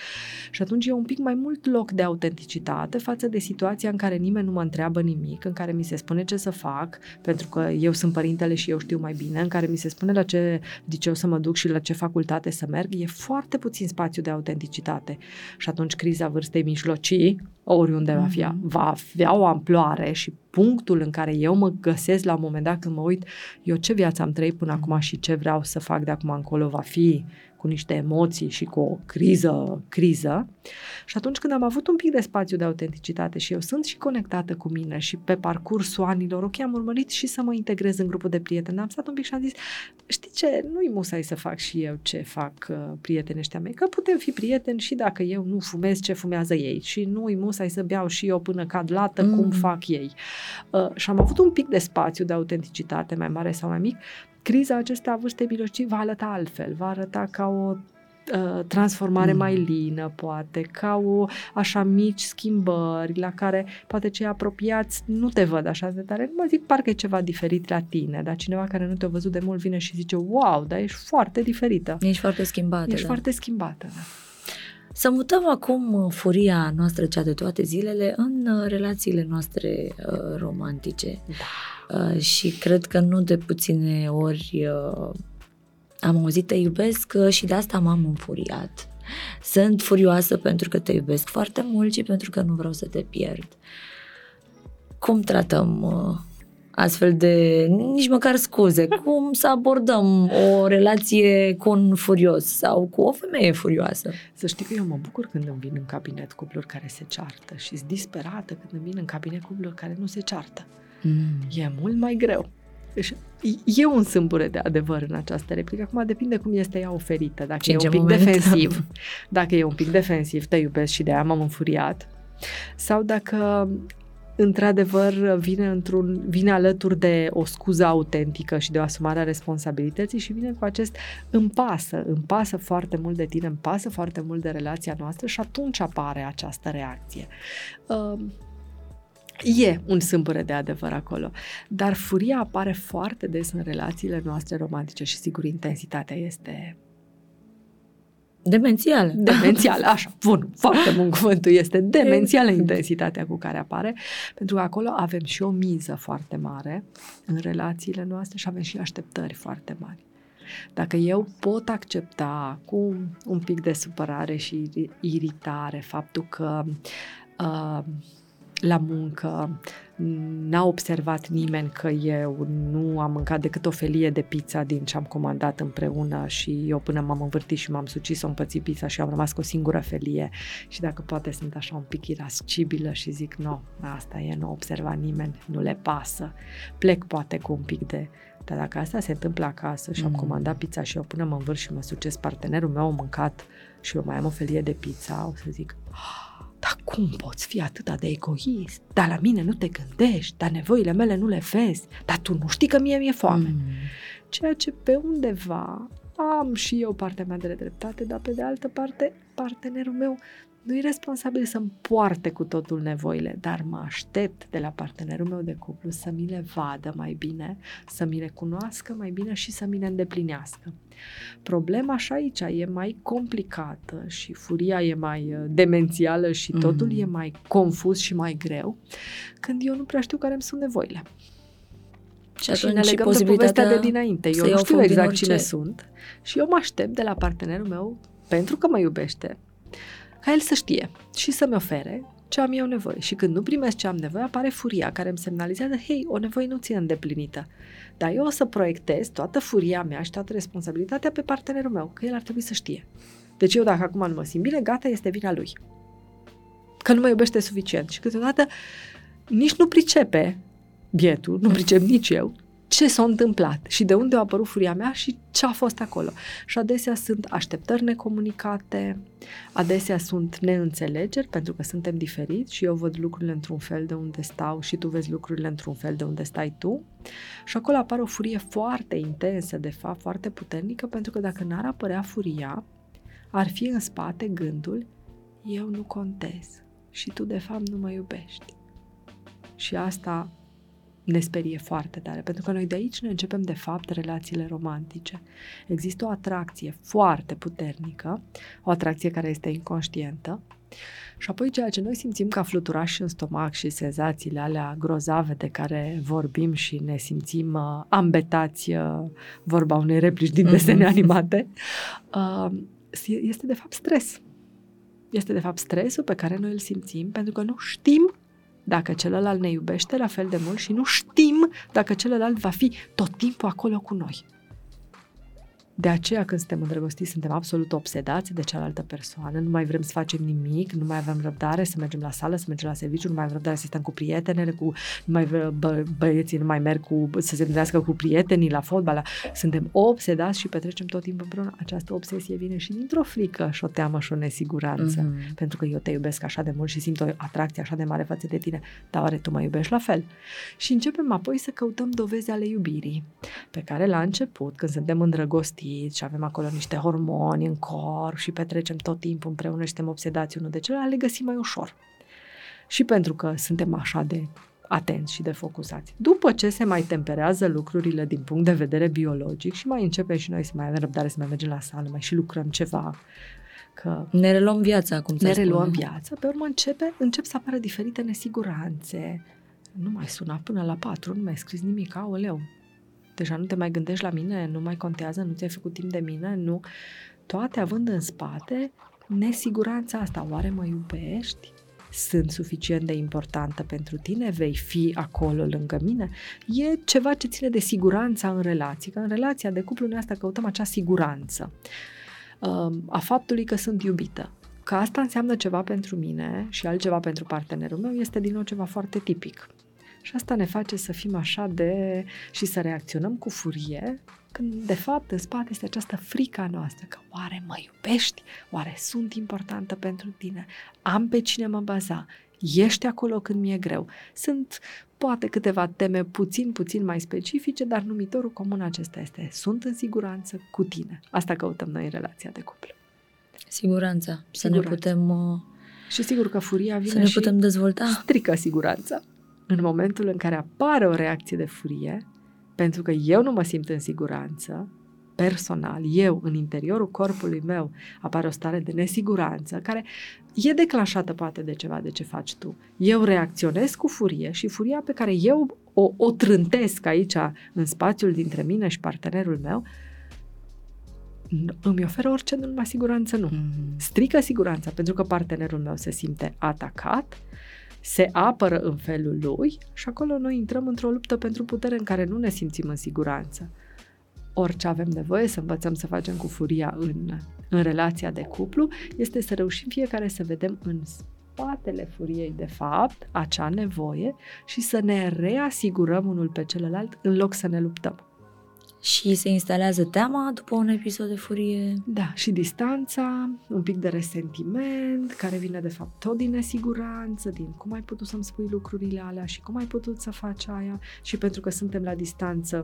Și atunci e un pic mai mult loc de autenticitate față de situația în care nimeni nu mă întreabă nimic, în care mi se spune ce să fac, pentru că eu sunt părintele și eu știu mai bine, în care mi se spune la ce liceu să mă duc și la ce facultate să merg, e foarte puțin spațiu de autenticitate. Și atunci criza vârstei mijlocii, oriunde mm-hmm. va fi, mhm. va avea o amploare și punctul în care eu mă găsesc la un moment dat când mă uit eu ce viață am trăit până acum și ce vreau să fac de acum încolo va fi cu niște emoții și cu o criză, criză. Și atunci când am avut un pic de spațiu de autenticitate și eu sunt și conectată cu mine și pe parcursul anilor, ok, am urmărit și să mă integrez în grupul de prieteni. Am stat un pic și am zis, știi ce, nu-i musai să fac și eu ce fac uh, prietenii ăștia mei, că putem fi prieteni și dacă eu nu fumez ce fumează ei și nu-i musai să beau și eu până cad lată mm. cum fac ei. Uh, și am avut un pic de spațiu de autenticitate mai mare sau mai mic, criza acesta a vârstei mijlocii va arăta altfel, va arăta ca o uh, transformare mm. mai lină, poate, ca o așa mici schimbări la care poate cei apropiați nu te văd așa de tare. Nu mă zic, parcă e ceva diferit la tine, dar cineva care nu te-a văzut de mult vine și zice, wow, dar ești foarte diferită. Ești foarte schimbată. Ești da. foarte schimbată, da. Să mutăm acum uh, furia noastră, cea de toate zilele, în uh, relațiile noastre uh, romantice. Da. Uh, și cred că nu de puține ori uh, am auzit te iubesc uh, și de asta m-am înfuriat. Sunt furioasă pentru că te iubesc foarte mult și pentru că nu vreau să te pierd. Cum tratăm astfel de, nici măcar scuze, cum să abordăm o relație cu un furios sau cu o femeie furioasă? Să știi că eu mă bucur când îmi vin în cabinet cupluri care se ceartă și sunt disperată când îmi vin în cabinet cupluri care nu se ceartă mm. e mult mai greu. Deci e un sâmbure de adevăr în această replică. Acum depinde cum este ea oferită. Dacă și e un pic moment? defensiv, dacă e un pic defensiv, te iubesc și de aia m-am înfuriat, sau dacă într-adevăr vine, într-un, vine alături de o scuză autentică și de o asumare a responsabilității și vine cu acest îmi pasă, îmi pasă foarte mult de tine, îmi pasă foarte mult de relația noastră și atunci apare această reacție. Uh, E un sâmbure de adevăr acolo, dar furia apare foarte des în relațiile noastre romantice și sigur intensitatea este Demențială. Demențială, așa, bun, foarte bun cuvântul este demențială intensitatea cu care apare, pentru că acolo avem și o miză foarte mare în relațiile noastre și avem și așteptări foarte mari. Dacă eu pot accepta cu un pic de supărare și iritare faptul că uh, la muncă, n-a observat nimeni că eu nu am mâncat decât o felie de pizza din ce am comandat împreună și eu până m-am învârtit și m-am sucis o împățit pizza și am rămas cu o singură felie și dacă poate sunt așa un pic irascibilă și zic nu, asta e, nu observa nimeni, nu le pasă. Plec poate cu un pic de dar dacă asta se întâmplă acasă și am mm. comandat pizza și eu până mă învârt și mă succes partenerul meu a mâncat și eu mai am o felie de pizza, o să zic, oh, dar cum poți fi atât de egoist? Dar la mine nu te gândești, dar nevoile mele nu le vezi, dar tu nu știi că mie mi-e foame. Mm. Ceea ce pe undeva am și eu partea mea de dreptate, dar pe de altă parte partenerul meu nu e responsabil să-mi poarte cu totul nevoile, dar mă aștept de la partenerul meu de cuplu să mi le vadă mai bine, să mi le cunoască mai bine și să mi le îndeplinească. Problema și aici e mai complicată și furia e mai uh, demențială și totul mm. e mai confuz și mai greu când eu nu prea știu care îmi sunt nevoile. Și, și ne legăm de povestea de dinainte. Eu nu știu exact cine sunt și eu mă aștept de la partenerul meu, pentru că mă iubește, ca el să știe și să-mi ofere ce am eu nevoie. Și când nu primesc ce am nevoie, apare furia care îmi semnalizează, hei, o nevoie nu ți îndeplinită. Dar eu o să proiectez toată furia mea și toată responsabilitatea pe partenerul meu, că el ar trebui să știe. Deci eu dacă acum nu mă simt bine, gata, este vina lui. Că nu mă iubește suficient. Și câteodată nici nu pricepe bietul, nu pricep nici eu, ce s-a întâmplat și de unde a apărut furia mea și ce a fost acolo. Și adesea sunt așteptări necomunicate, adesea sunt neînțelegeri pentru că suntem diferiți și eu văd lucrurile într-un fel de unde stau și tu vezi lucrurile într-un fel de unde stai tu. Și acolo apare o furie foarte intensă, de fapt, foarte puternică, pentru că dacă n-ar apărea furia, ar fi în spate gândul eu nu contez și tu de fapt nu mă iubești. Și asta ne sperie foarte tare, pentru că noi de aici ne începem de fapt relațiile romantice. Există o atracție foarte puternică, o atracție care este inconștientă, și apoi ceea ce noi simțim ca fluturași în stomac și senzațiile alea grozave de care vorbim și ne simțim uh, ambetați, uh, vorba unei replici din desene mm-hmm. animate, uh, este de fapt stres. Este de fapt stresul pe care noi îl simțim pentru că nu știm dacă celălalt ne iubește la fel de mult și nu știm dacă celălalt va fi tot timpul acolo cu noi. De aceea când suntem îndrăgostiți suntem absolut obsedați de cealaltă persoană, nu mai vrem să facem nimic, nu mai avem răbdare să mergem la sală, să mergem la serviciu, nu mai avem răbdare să stăm cu prietenele, cu, nu mai bă, băieții nu mai merg cu, să se întâlnească cu prietenii la fotbal. La, suntem obsedați și petrecem tot timpul împreună. Această obsesie vine și dintr-o frică și o teamă și o nesiguranță. Mm-hmm. Pentru că eu te iubesc așa de mult și simt o atracție așa de mare față de tine, dar oare tu mă iubești la fel? Și începem apoi să căutăm dovezi ale iubirii, pe care la început, când suntem îndrăgostiți, fericiți și avem acolo niște hormoni în corp și petrecem tot timpul împreună și suntem obsedați unul de celălalt, le găsim mai ușor. Și pentru că suntem așa de atenți și de focusați. După ce se mai temperează lucrurile din punct de vedere biologic și mai începem și noi să mai avem răbdare să mai mergem la sală, mai și lucrăm ceva, că ne reluăm viața, cum Ne reluăm viața, pe urmă începe, încep să apară diferite nesiguranțe. Nu mai suna până la patru, nu mai scris nimic, aoleu, deja nu te mai gândești la mine, nu mai contează, nu ți-ai făcut timp de mine, nu. Toate având în spate nesiguranța asta. Oare mă iubești? Sunt suficient de importantă pentru tine? Vei fi acolo lângă mine? E ceva ce ține de siguranța în relație, că în relația de cuplu noi asta căutăm acea siguranță um, a faptului că sunt iubită. Că asta înseamnă ceva pentru mine și altceva pentru partenerul meu este din nou ceva foarte tipic Și asta ne face să fim așa de... și să reacționăm cu furie, când de fapt în spate este această frica noastră, că oare mă iubești? Oare sunt importantă pentru tine? Am pe cine mă baza? Ești acolo când mi-e greu? Sunt poate câteva teme puțin, puțin mai specifice, dar numitorul comun acesta este sunt în siguranță cu tine. Asta căutăm noi în relația de cuplu. Siguranța. Să Siguranța. ne putem... Uh, Și sigur că furia vine să ne și putem dezvolta. strică siguranța. În momentul în care apare o reacție de furie, pentru că eu nu mă simt în siguranță, personal, eu, în interiorul corpului meu, apare o stare de nesiguranță, care e declanșată poate de ceva de ce faci tu. Eu reacționez cu furie și furia pe care eu o, o trântesc aici, în spațiul dintre mine și partenerul meu, n- îmi oferă orice, nu numai siguranță, nu. Mm. Strică siguranța, pentru că partenerul meu se simte atacat, se apără în felul lui și acolo noi intrăm într-o luptă pentru putere în care nu ne simțim în siguranță. Orice avem nevoie să învățăm să facem cu furia în, în relația de cuplu este să reușim fiecare să vedem în spatele furiei, de fapt, acea nevoie și să ne reasigurăm unul pe celălalt în loc să ne luptăm. Și se instalează teama după un episod de furie. Da, și distanța, un pic de resentiment, care vine de fapt tot din nesiguranță, din cum ai putut să-mi spui lucrurile alea și cum ai putut să faci aia și pentru că suntem la distanță,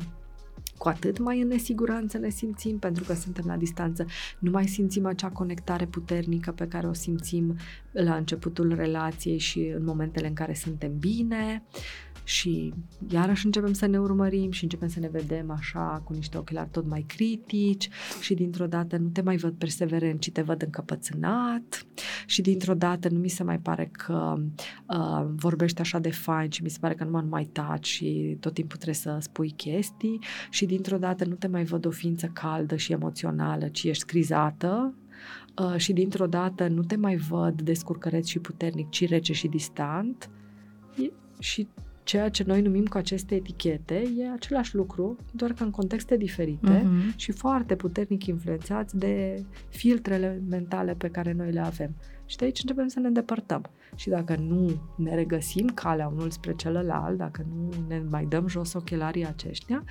cu atât mai în nesiguranță ne simțim, pentru că suntem la distanță, nu mai simțim acea conectare puternică pe care o simțim la începutul relației și în momentele în care suntem bine. Și iarăși începem să ne urmărim și începem să ne vedem așa cu niște ochelari tot mai critici și dintr-o dată nu te mai văd perseverent, ci te văd încăpățânat. Și dintr-o dată nu mi se mai pare că uh, vorbești așa de fain și mi se pare că numai nu mai taci și tot timpul trebuie să spui chestii. Și dintr-o dată nu te mai văd o ființă caldă și emoțională, ci ești scrizată uh, și dintr-o dată nu te mai văd descurcăreț și puternic, ci rece și distant e, și ceea ce noi numim cu aceste etichete e același lucru, doar că în contexte diferite Mhm. și foarte puternic influențați de filtrele mentale pe care noi le avem. Și de aici începem să ne îndepărtăm. Și dacă nu ne regăsim calea unul spre celălalt, dacă nu ne mai dăm jos ochelarii aceștia,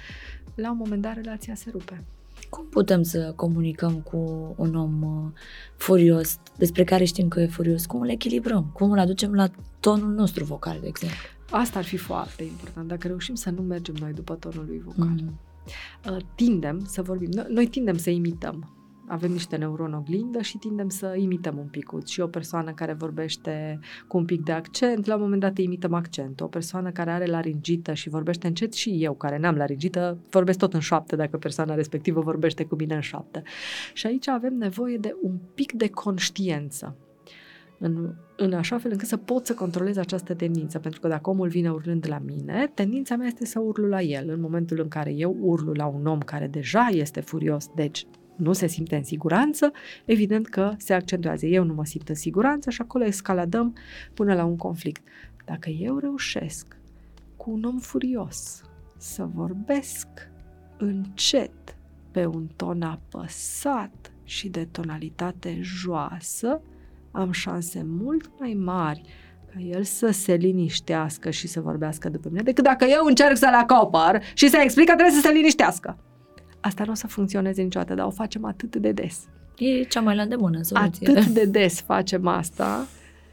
la un moment dat relația se rupe. Cum putem să comunicăm cu un om uh, furios, despre care știm că e furios? Cum îl echilibrăm? Cum îl aducem la tonul nostru vocal, de exemplu? Asta ar fi foarte important, dacă reușim să nu mergem noi după tonul lui vocal. Mhm. Uh, Tindem să vorbim, noi, noi tindem să imităm. Avem niște neuroni oglindă și tindem să imităm un picuț. Și o persoană care vorbește cu un pic de accent, la un moment dat îi imităm accentul. O persoană care are laringită și vorbește încet și eu, care n-am laringită, vorbesc tot în șoaptă dacă persoana respectivă vorbește cu mine în șoaptă. Și aici avem nevoie de un pic de conștiență. În, în așa fel încât să pot să controlez această tendință, pentru că dacă omul vine urlând la mine, tendința mea este să urlu la el. În momentul în care eu urlu la un om care deja este furios, deci nu se simte în siguranță, evident că se accentuează. Eu nu mă simt în siguranță și acolo escaladăm până la un conflict. Dacă eu reușesc cu un om furios să vorbesc încet, pe un ton apăsat și de tonalitate joasă, am șanse mult mai mari ca el să se liniștească și să vorbească după mine, decât dacă eu încerc să-l acopăr și să explic că trebuie să se liniștească. Asta nu o să funcționeze niciodată, dar o facem atât de des. E cea mai la îndemână soluție. Atât de des facem asta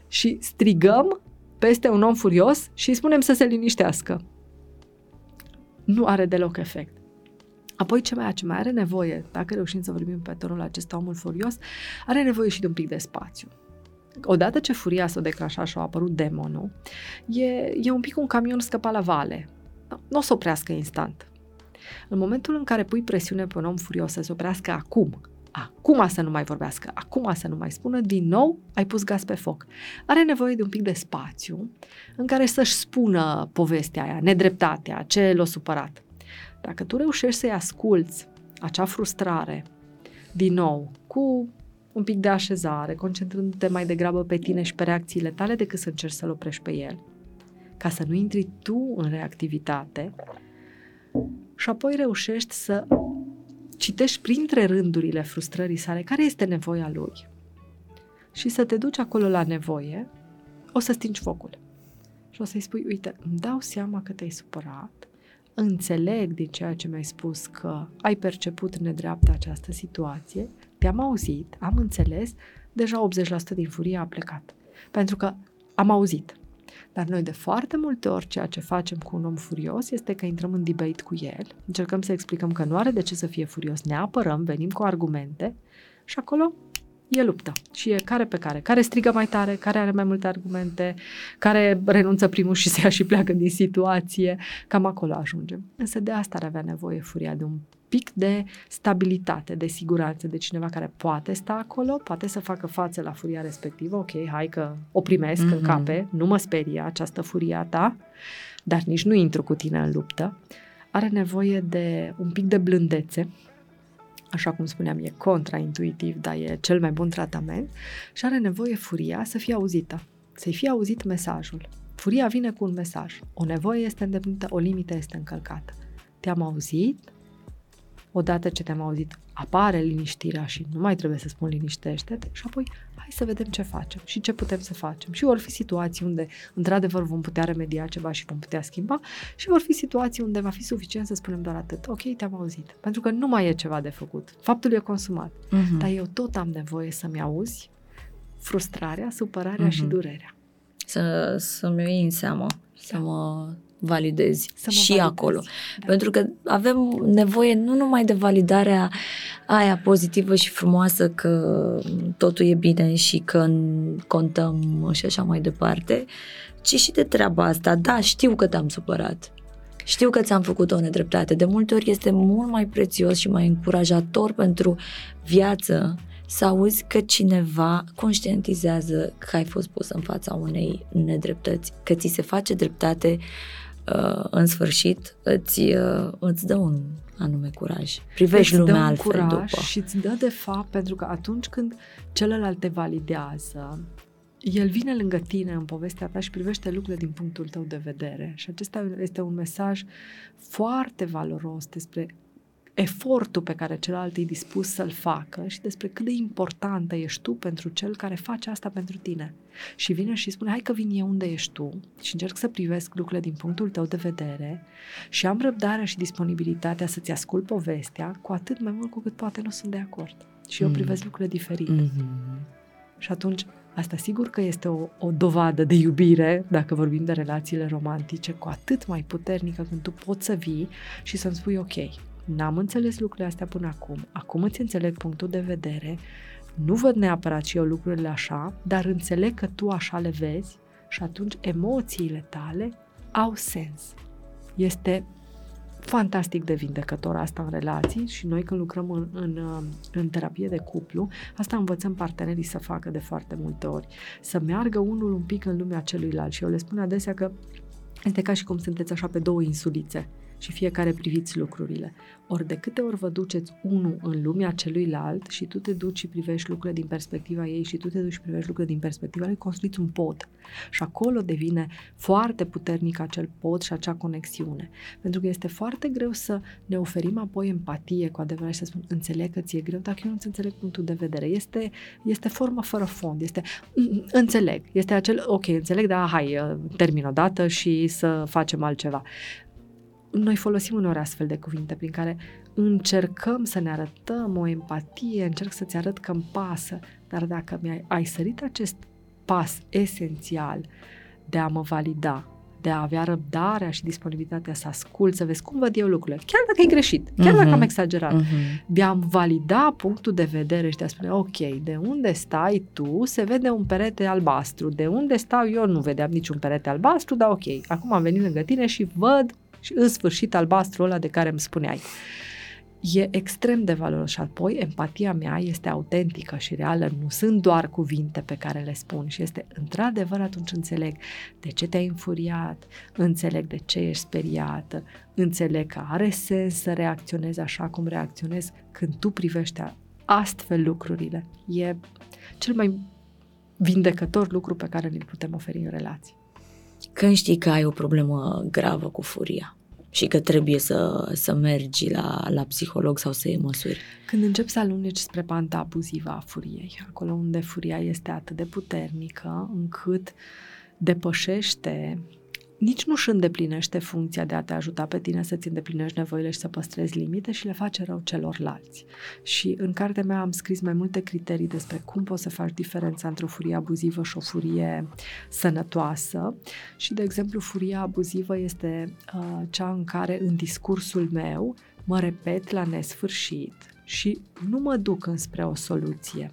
și strigăm peste un om furios și îi spunem să se liniștească. Nu are deloc efect. Apoi ce mai, ce mai are nevoie, dacă reușim să vorbim pe tonul acesta omul furios, are nevoie și de un pic de spațiu. Odată ce furia s-a declanșat și a apărut demonul, e, e un pic un camion scăpat la vale. Nu o să oprească instant. În momentul în care pui presiune pe un om furios să se oprească acum, acum să nu mai vorbească, acum să nu mai spună, din nou ai pus gaz pe foc. Are nevoie de un pic de spațiu în care să-și spună povestea aia, nedreptatea, ce l-a supărat. Dacă tu reușești să-i asculți acea frustrare, din nou, cu un pic de așezare, concentrându-te mai degrabă pe tine și pe reacțiile tale decât să încerci să-l oprești pe el, ca să nu intri tu în reactivitate și apoi reușești să citești printre rândurile frustrării sale care este nevoia lui și să te duci acolo la nevoie, o să stingi focul. și o să-i spui, uite, îmi dau seama că te-ai supărat, înțeleg din ceea ce mi-ai spus că ai perceput nedreaptă această situație, te-am auzit, am înțeles, deja 80% din furie a plecat. Pentru că am auzit. Dar noi de foarte multe ori ceea ce facem cu un om furios este că intrăm în debate cu el, încercăm să explicăm că nu are de ce să fie furios, ne apărăm, venim cu argumente și acolo e luptă. Și e care pe care. Care strigă mai tare, care are mai multe argumente, care renunță primul și se ia și pleacă din situație. Cam acolo ajungem. Însă de asta ar avea nevoie furia de un pic de stabilitate, de siguranță, de cineva care poate sta acolo, poate să facă față la furia respectivă, ok, hai că o primesc mm-hmm. în mhm. cape, nu mă sperie această furia ta, dar nici nu intru cu tine în luptă. Are nevoie de un pic de blândețe, așa cum spuneam, e contraintuitiv, dar e cel mai bun tratament și are nevoie furia să fie auzită, să-i fie auzit mesajul. Furia vine cu un mesaj. O nevoie este îndeplinită, o limită este încălcată. Te-am auzit, odată ce te-am auzit, apare liniștirea și nu mai trebuie să spun liniștește-te și apoi hai să vedem ce facem și ce putem să facem. Și vor fi situații unde într-adevăr vom putea remedia ceva și vom putea schimba și vor fi situații unde va fi suficient să spunem doar atât. Ok, te-am auzit. Pentru că nu mai e ceva de făcut. Faptul e consumat. Uh-huh. Dar eu tot am nevoie să-mi auzi frustrarea, supărarea uh-huh. și durerea. Să, să-mi iei în seamă, să mă validezi să și validezi. acolo. Da. Pentru că avem nevoie nu numai de validarea aia pozitivă și frumoasă că totul e bine și că contăm și așa mai departe, ci și de treaba asta. Da, știu că te-am supărat. Știu că ți-am făcut o nedreptate. De multe ori este mult mai prețios și mai încurajator pentru viață să auzi că cineva conștientizează că ai fost pus în fața unei nedreptăți, că ți se face dreptate uh, Uh, în sfârșit îți, uh, îți dă un anume curaj. Privești îți lumea altfel curaj după. Și îți dă de fapt, pentru că atunci când celălalt te validează, el vine lângă tine în povestea ta și privește lucrurile din punctul tău de vedere. Și acesta este un mesaj foarte valoros despre efortul pe care celălalt e dispus să-l facă și despre cât de importantă ești tu pentru cel care face asta pentru tine. Și vine și spune, hai că vin eu unde ești tu și încerc să privesc lucrurile din punctul tău de vedere și am răbdarea și disponibilitatea să-ți ascult povestea, cu atât mai mult cu cât poate nu sunt de acord. Și eu mm. privesc lucrurile diferite. Mm-hmm. Și atunci, asta sigur că este o, o dovadă de iubire, dacă vorbim de relațiile romantice, cu atât mai puternică când tu poți să vii și să-mi spui, ok, n-am înțeles lucrurile astea până acum, acum îți înțeleg punctul de vedere, nu văd neapărat și eu lucrurile așa, dar înțeleg că tu așa le vezi și atunci emoțiile tale au sens. Este fantastic de vindecător asta în relații și noi când lucrăm în, în, în terapie de cuplu, asta învățăm partenerii să facă de foarte multe ori. Să meargă unul un pic în lumea celuilalt și eu le spun adesea că este ca și cum sunteți așa pe două insulițe și fiecare priviți lucrurile. Ori de câte ori vă duceți unul în lumea celuilalt și tu te duci și privești lucrurile din perspectiva ei și tu te duci și privești lucrurile din perspectiva ei, construiți un pod. Și acolo devine foarte puternic acel pod și acea conexiune. Pentru că este foarte greu să ne oferim apoi empatie cu adevărat și să spun, înțeleg că ți-e greu, dacă eu nu înțeleg punctul de vedere. Este, este formă fără fond, este înțeleg, este acel, ok, înțeleg, dar hai, termin o dată și să facem altceva noi folosim uneori astfel de cuvinte prin care încercăm să ne arătăm o empatie, încerc să-ți arăt că îmi pasă, dar dacă mi-ai ai sărit acest pas esențial de a mă valida, de a avea răbdarea și disponibilitatea să ascult, să vezi cum văd eu lucrurile, chiar dacă e greșit, chiar uh-huh. dacă am mhm. exagerat, uh-huh. de a valida punctul de vedere și de a spune, ok, de unde stai tu se vede un perete albastru, de unde stau eu nu vedeam niciun perete albastru, dar ok, acum am venit lângă tine și văd și în sfârșit albastru ăla de care îmi spuneai. E extrem de valoros și apoi empatia mea este autentică și reală, nu sunt doar cuvinte pe care le spun și este într-adevăr atunci înțeleg de ce te-ai înfuriat, înțeleg de ce ești speriată, înțeleg că are sens să reacționezi așa cum reacționezi când tu privești astfel lucrurile. E cel mai vindecător lucru pe care îl putem oferi în relații. Când știi că ai o problemă gravă cu furia și că trebuie să, să mergi la, la psiholog sau să iei măsuri? Când începi să aluneci spre panta abuzivă a furiei, acolo unde furia este atât de puternică încât depășește nici nu-și îndeplinește funcția de a te ajuta pe tine să-ți îndeplinești nevoile și să păstrezi limite și le face rău celorlalți. Și în cartea mea am scris mai multe criterii despre cum poți să faci diferența între o furie abuzivă și o furie sănătoasă. Și, de exemplu, furia abuzivă este uh, cea în care în discursul meu mă repet la nesfârșit și nu mă duc înspre o soluție.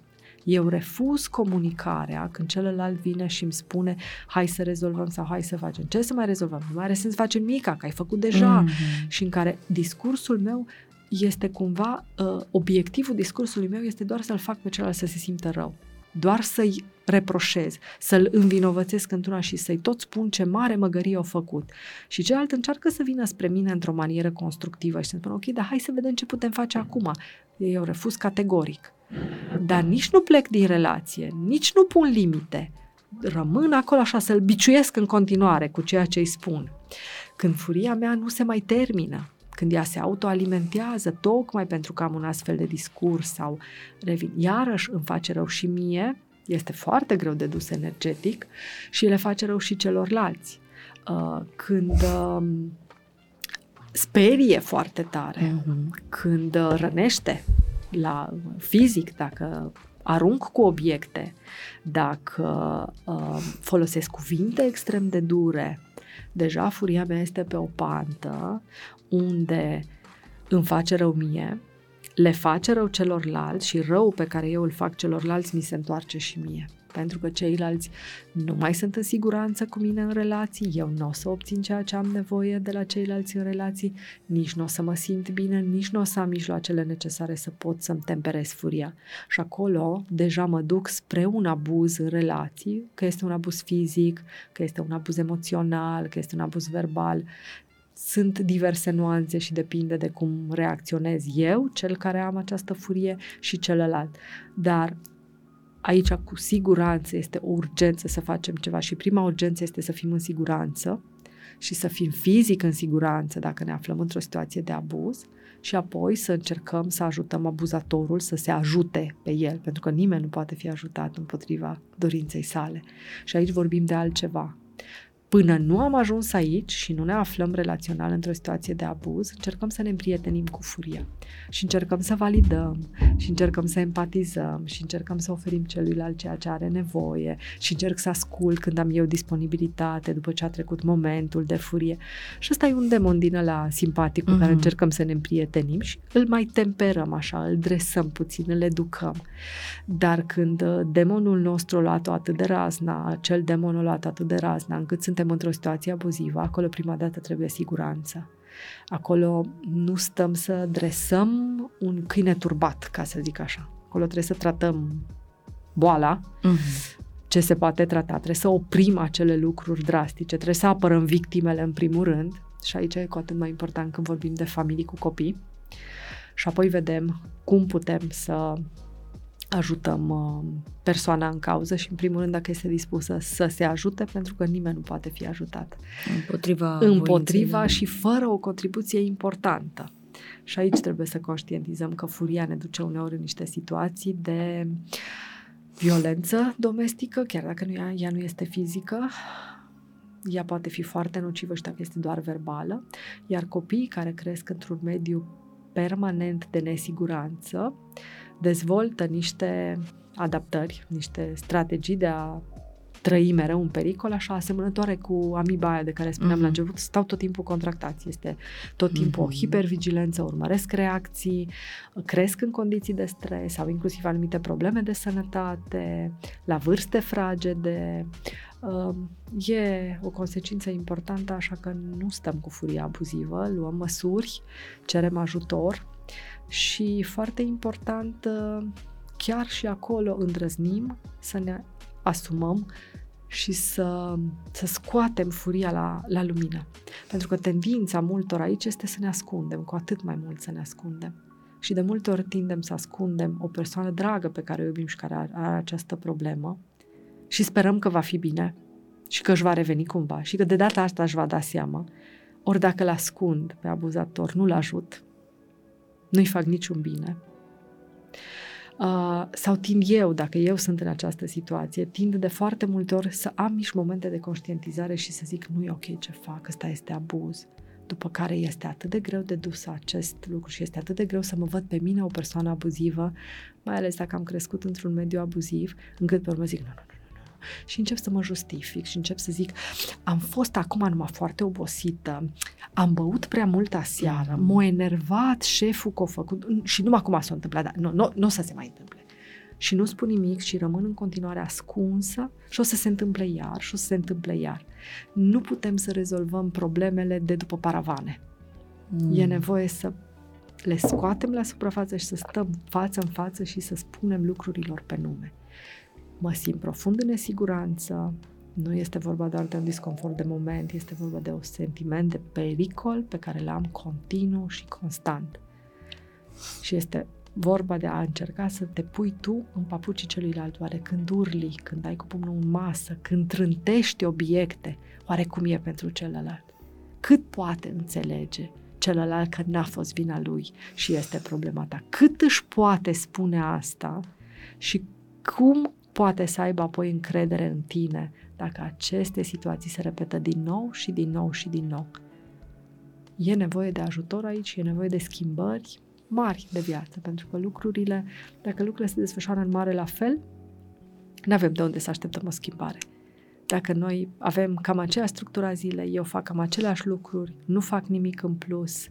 Eu refuz comunicarea când celălalt vine și îmi spune hai să rezolvăm sau hai să facem. Ce să mai rezolvăm? Nu mai are sens să facem mica, că ai făcut deja. Mm-hmm. Și în care discursul meu este cumva, uh, obiectivul discursului meu este doar să-l fac pe celălalt să se simtă rău. Doar să-i reproșez, să-l învinovățesc într-una și să-i tot spun ce mare măgărie au făcut. Și celălalt încearcă să vină spre mine într-o manieră constructivă și să spun, ok, dar hai să vedem ce putem face acum. Eu refuz categoric. Dar nici nu plec din relație, nici nu pun limite. Rămân acolo așa să-l biciuiesc în continuare cu ceea ce îi spun. Când furia mea nu se mai termină, când ea se autoalimentează tocmai pentru că am un astfel de discurs sau revin, iarăși îmi face rău și mie, este foarte greu de dus energetic și le face rău și celorlalți. Uh, când uh, sperie foarte tare, uh-huh. când uh, rănește la fizic, dacă arunc cu obiecte, dacă uh, folosesc cuvinte extrem de dure, deja furia mea este pe o pantă unde îmi face rău mie, le face rău celorlalți și rău pe care eu îl fac celorlalți mi se întoarce și mie pentru că ceilalți nu mai sunt în siguranță cu mine în relații, eu nu o să obțin ceea ce am nevoie de la ceilalți în relații, nici nu o să mă simt bine, nici nu o să am mijloacele necesare să pot să-mi temperez furia. Și acolo deja mă duc spre un abuz în relații, că este un abuz fizic, că este un abuz emoțional, că este un abuz verbal, sunt diverse nuanțe și depinde de cum reacționez eu, cel care am această furie, și celălalt. Dar aici cu siguranță este o urgență să facem ceva și prima urgență este să fim în siguranță și să fim fizic în siguranță dacă ne aflăm într-o situație de abuz și apoi să încercăm să ajutăm abuzatorul să se ajute pe el, pentru că nimeni nu poate fi ajutat împotriva dorinței sale. Și aici vorbim de altceva. Până nu am ajuns aici și nu ne aflăm relațional într-o situație de abuz, încercăm să ne împrietenim cu furia și încercăm să validăm și încercăm să empatizăm și încercăm să oferim celuilalt ceea ce are nevoie și încerc să ascult când am eu disponibilitate după ce a trecut momentul de furie. Și ăsta e un demon din la simpatic cu mm-hmm. care mhm. încercăm să ne împrietenim și îl mai temperăm așa, îl dresăm puțin, îl educăm. Dar când uh, demonul nostru a luat-o atât de razna, acel demon a luat atât de razna, încât sunt suntem într-o situație abuzivă, acolo prima dată trebuie siguranță. Acolo nu stăm să dresăm un câine turbat, ca să zic așa. Acolo trebuie să tratăm boala, uh-huh. ce se poate trata. Trebuie să oprim acele lucruri drastice, trebuie să apărăm victimele în primul rând și aici e cu atât mai important când vorbim de familii cu copii și apoi vedem cum putem să ajutăm uh, persoana în cauză și, în primul rând, dacă este dispusă să se ajute, pentru că nimeni nu poate fi ajutat. Împotriva Împotriva și fără o contribuție importantă. Și aici trebuie să conștientizăm că furia ne duce uneori în niște situații de violență domestică, chiar dacă nu ea, ea nu este fizică, ea poate fi foarte nocivă și dacă este doar verbală, iar copiii care cresc într-un mediu permanent de nesiguranță dezvoltă niște adaptări, niște strategii de a trăi mereu un pericol, așa asemănătoare cu amiba aia de care spuneam mm-hmm. la mhm. început, stau tot timpul contractați. Este tot timpul mm-hmm. o mhm. hipervigilență, urmăresc reacții, cresc în condiții de stres sau inclusiv anumite probleme de sănătate, la vârste fragede. Um, e o consecință importantă, așa că nu stăm cu furia abuzivă, luăm măsuri, cerem ajutor și foarte important, uh, chiar și acolo îndrăznim să ne asumăm și să, să scoatem furia la, la lumină. Pentru că tendința multor aici este să ne ascundem, cu atât mai mult să ne ascundem. Și de multe ori tindem să ascundem o persoană dragă pe care o iubim și care are, are această problemă și sperăm că va fi bine și că își va reveni cumva și că de data asta își va da seama. Ori dacă îl ascund pe abuzator, nu-l ajut, nu-i fac niciun bine. Uh, sau tind eu, dacă eu sunt în această situație, tind de foarte multe ori să am mici momente de conștientizare și să zic nu e ok ce fac, ăsta este abuz. După care este atât de greu de dus acest lucru și este atât de greu să mă văd pe mine o persoană abuzivă, mai ales dacă am crescut într-un mediu abuziv, încât pe urmă zic nu, nu, nu, și încep să mă justific și încep să zic am fost acum numai foarte obosită, am băut prea mult aseară, mm. m-a enervat șeful că a făcut și numai acum s-a întâmplat, dar nu, nu, nu o să se mai întâmple. Și nu spun nimic și rămân în continuare ascunsă și o să se întâmple iar și o să se întâmple iar. Nu putem să rezolvăm problemele de după paravane. Mm. E nevoie să le scoatem la suprafață și să stăm față în față și să spunem lucrurilor pe nume mă simt profund în nesiguranță, nu este vorba doar de un disconfort de moment, este vorba de un sentiment de pericol pe care l-am continuu și constant. Și este vorba de a încerca să te pui tu în papucii celuilalt, oare când urli, când ai cu pumnul în masă, când trântești obiecte, oare cum e pentru celălalt? Cât poate înțelege celălalt că n-a fost vina lui și este problema ta? Cât își poate spune asta și cum poate să aibă apoi încredere în tine dacă aceste situații se repetă din nou și din nou și din nou. E nevoie de ajutor aici, e nevoie de schimbări mari de viață, pentru că lucrurile, dacă lucrurile se desfășoară în mare la fel, nu avem de unde să așteptăm o schimbare. Dacă noi avem cam aceeași structură a zilei, eu fac cam aceleași lucruri, nu fac nimic în plus,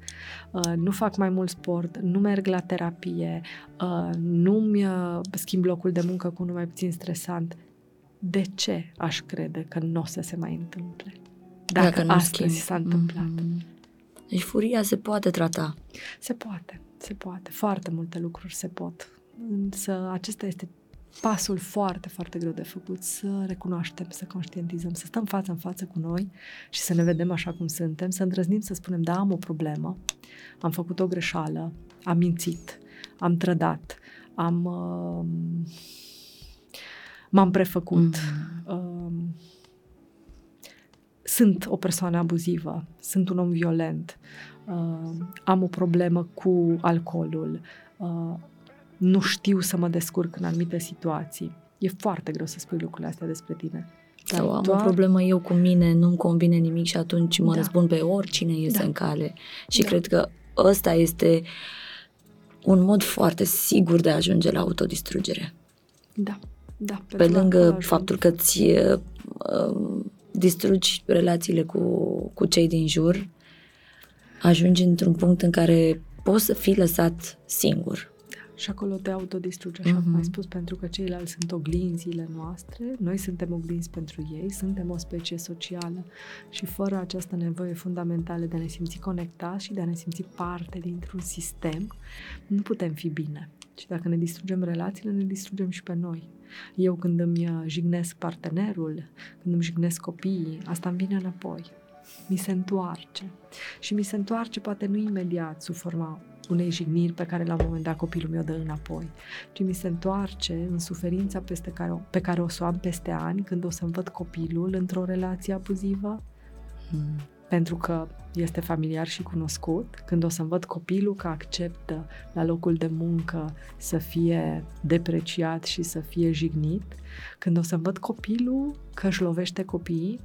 uh, nu fac mai mult sport, nu merg la terapie, uh, nu-mi uh, schimb locul de muncă cu unul mai puțin stresant, de ce aș crede că nu o să se mai întâmple? Dacă, Dacă astăzi schimb. s-a întâmplat. Mm-hmm. Deci furia se poate trata. Se poate, se poate. Foarte multe lucruri se pot. Însă acesta este pasul foarte, foarte greu de făcut, să recunoaștem, să conștientizăm, să stăm față în față cu noi și să ne vedem așa cum suntem, să îndrăznim să spunem, da, am o problemă, am făcut o greșeală, am mințit, am trădat, am... Uh, m-am prefăcut, mm. uh, sunt o persoană abuzivă, sunt un om violent, uh, am o problemă cu alcoolul, uh, nu știu să mă descurc în anumite situații. E foarte greu să spui lucrurile astea despre tine. Dar Sau am doar... o problemă eu cu mine, nu-mi convine nimic și atunci mă da. răspund pe oricine iese da. în cale. Și da. cred că ăsta este un mod foarte sigur de a ajunge la autodistrugere. Da, da. Pe, pe lângă faptul că îți uh, um, distrugi relațiile cu, cu cei din jur, ajungi într-un punct în care poți să fii lăsat singur și acolo te autodistrugi, așa uh-huh. cum ai mhm. spus, pentru că ceilalți sunt oglinzile noastre, noi suntem oglinzi pentru ei, suntem o specie socială și fără această nevoie fundamentală de a ne simți conectați și de a ne simți parte dintr-un sistem, nu putem fi bine. Și dacă ne distrugem relațiile, ne distrugem și pe noi. Eu când îmi uh, jignesc partenerul, când îmi jignesc copiii, asta îmi vine înapoi. Mi se întoarce. Și mi se întoarce poate nu imediat sub forma unei jigniri pe care la un moment dat copilul meu dă înapoi, ci mi se întoarce în suferința peste care, o, pe care o să o am peste ani când o să-mi văd copilul într-o relație abuzivă, hmm. pentru că este familiar și cunoscut, când o să-mi văd copilul că acceptă la locul de muncă să fie depreciat și să fie jignit, când o să-mi văd copilul că își lovește copiii,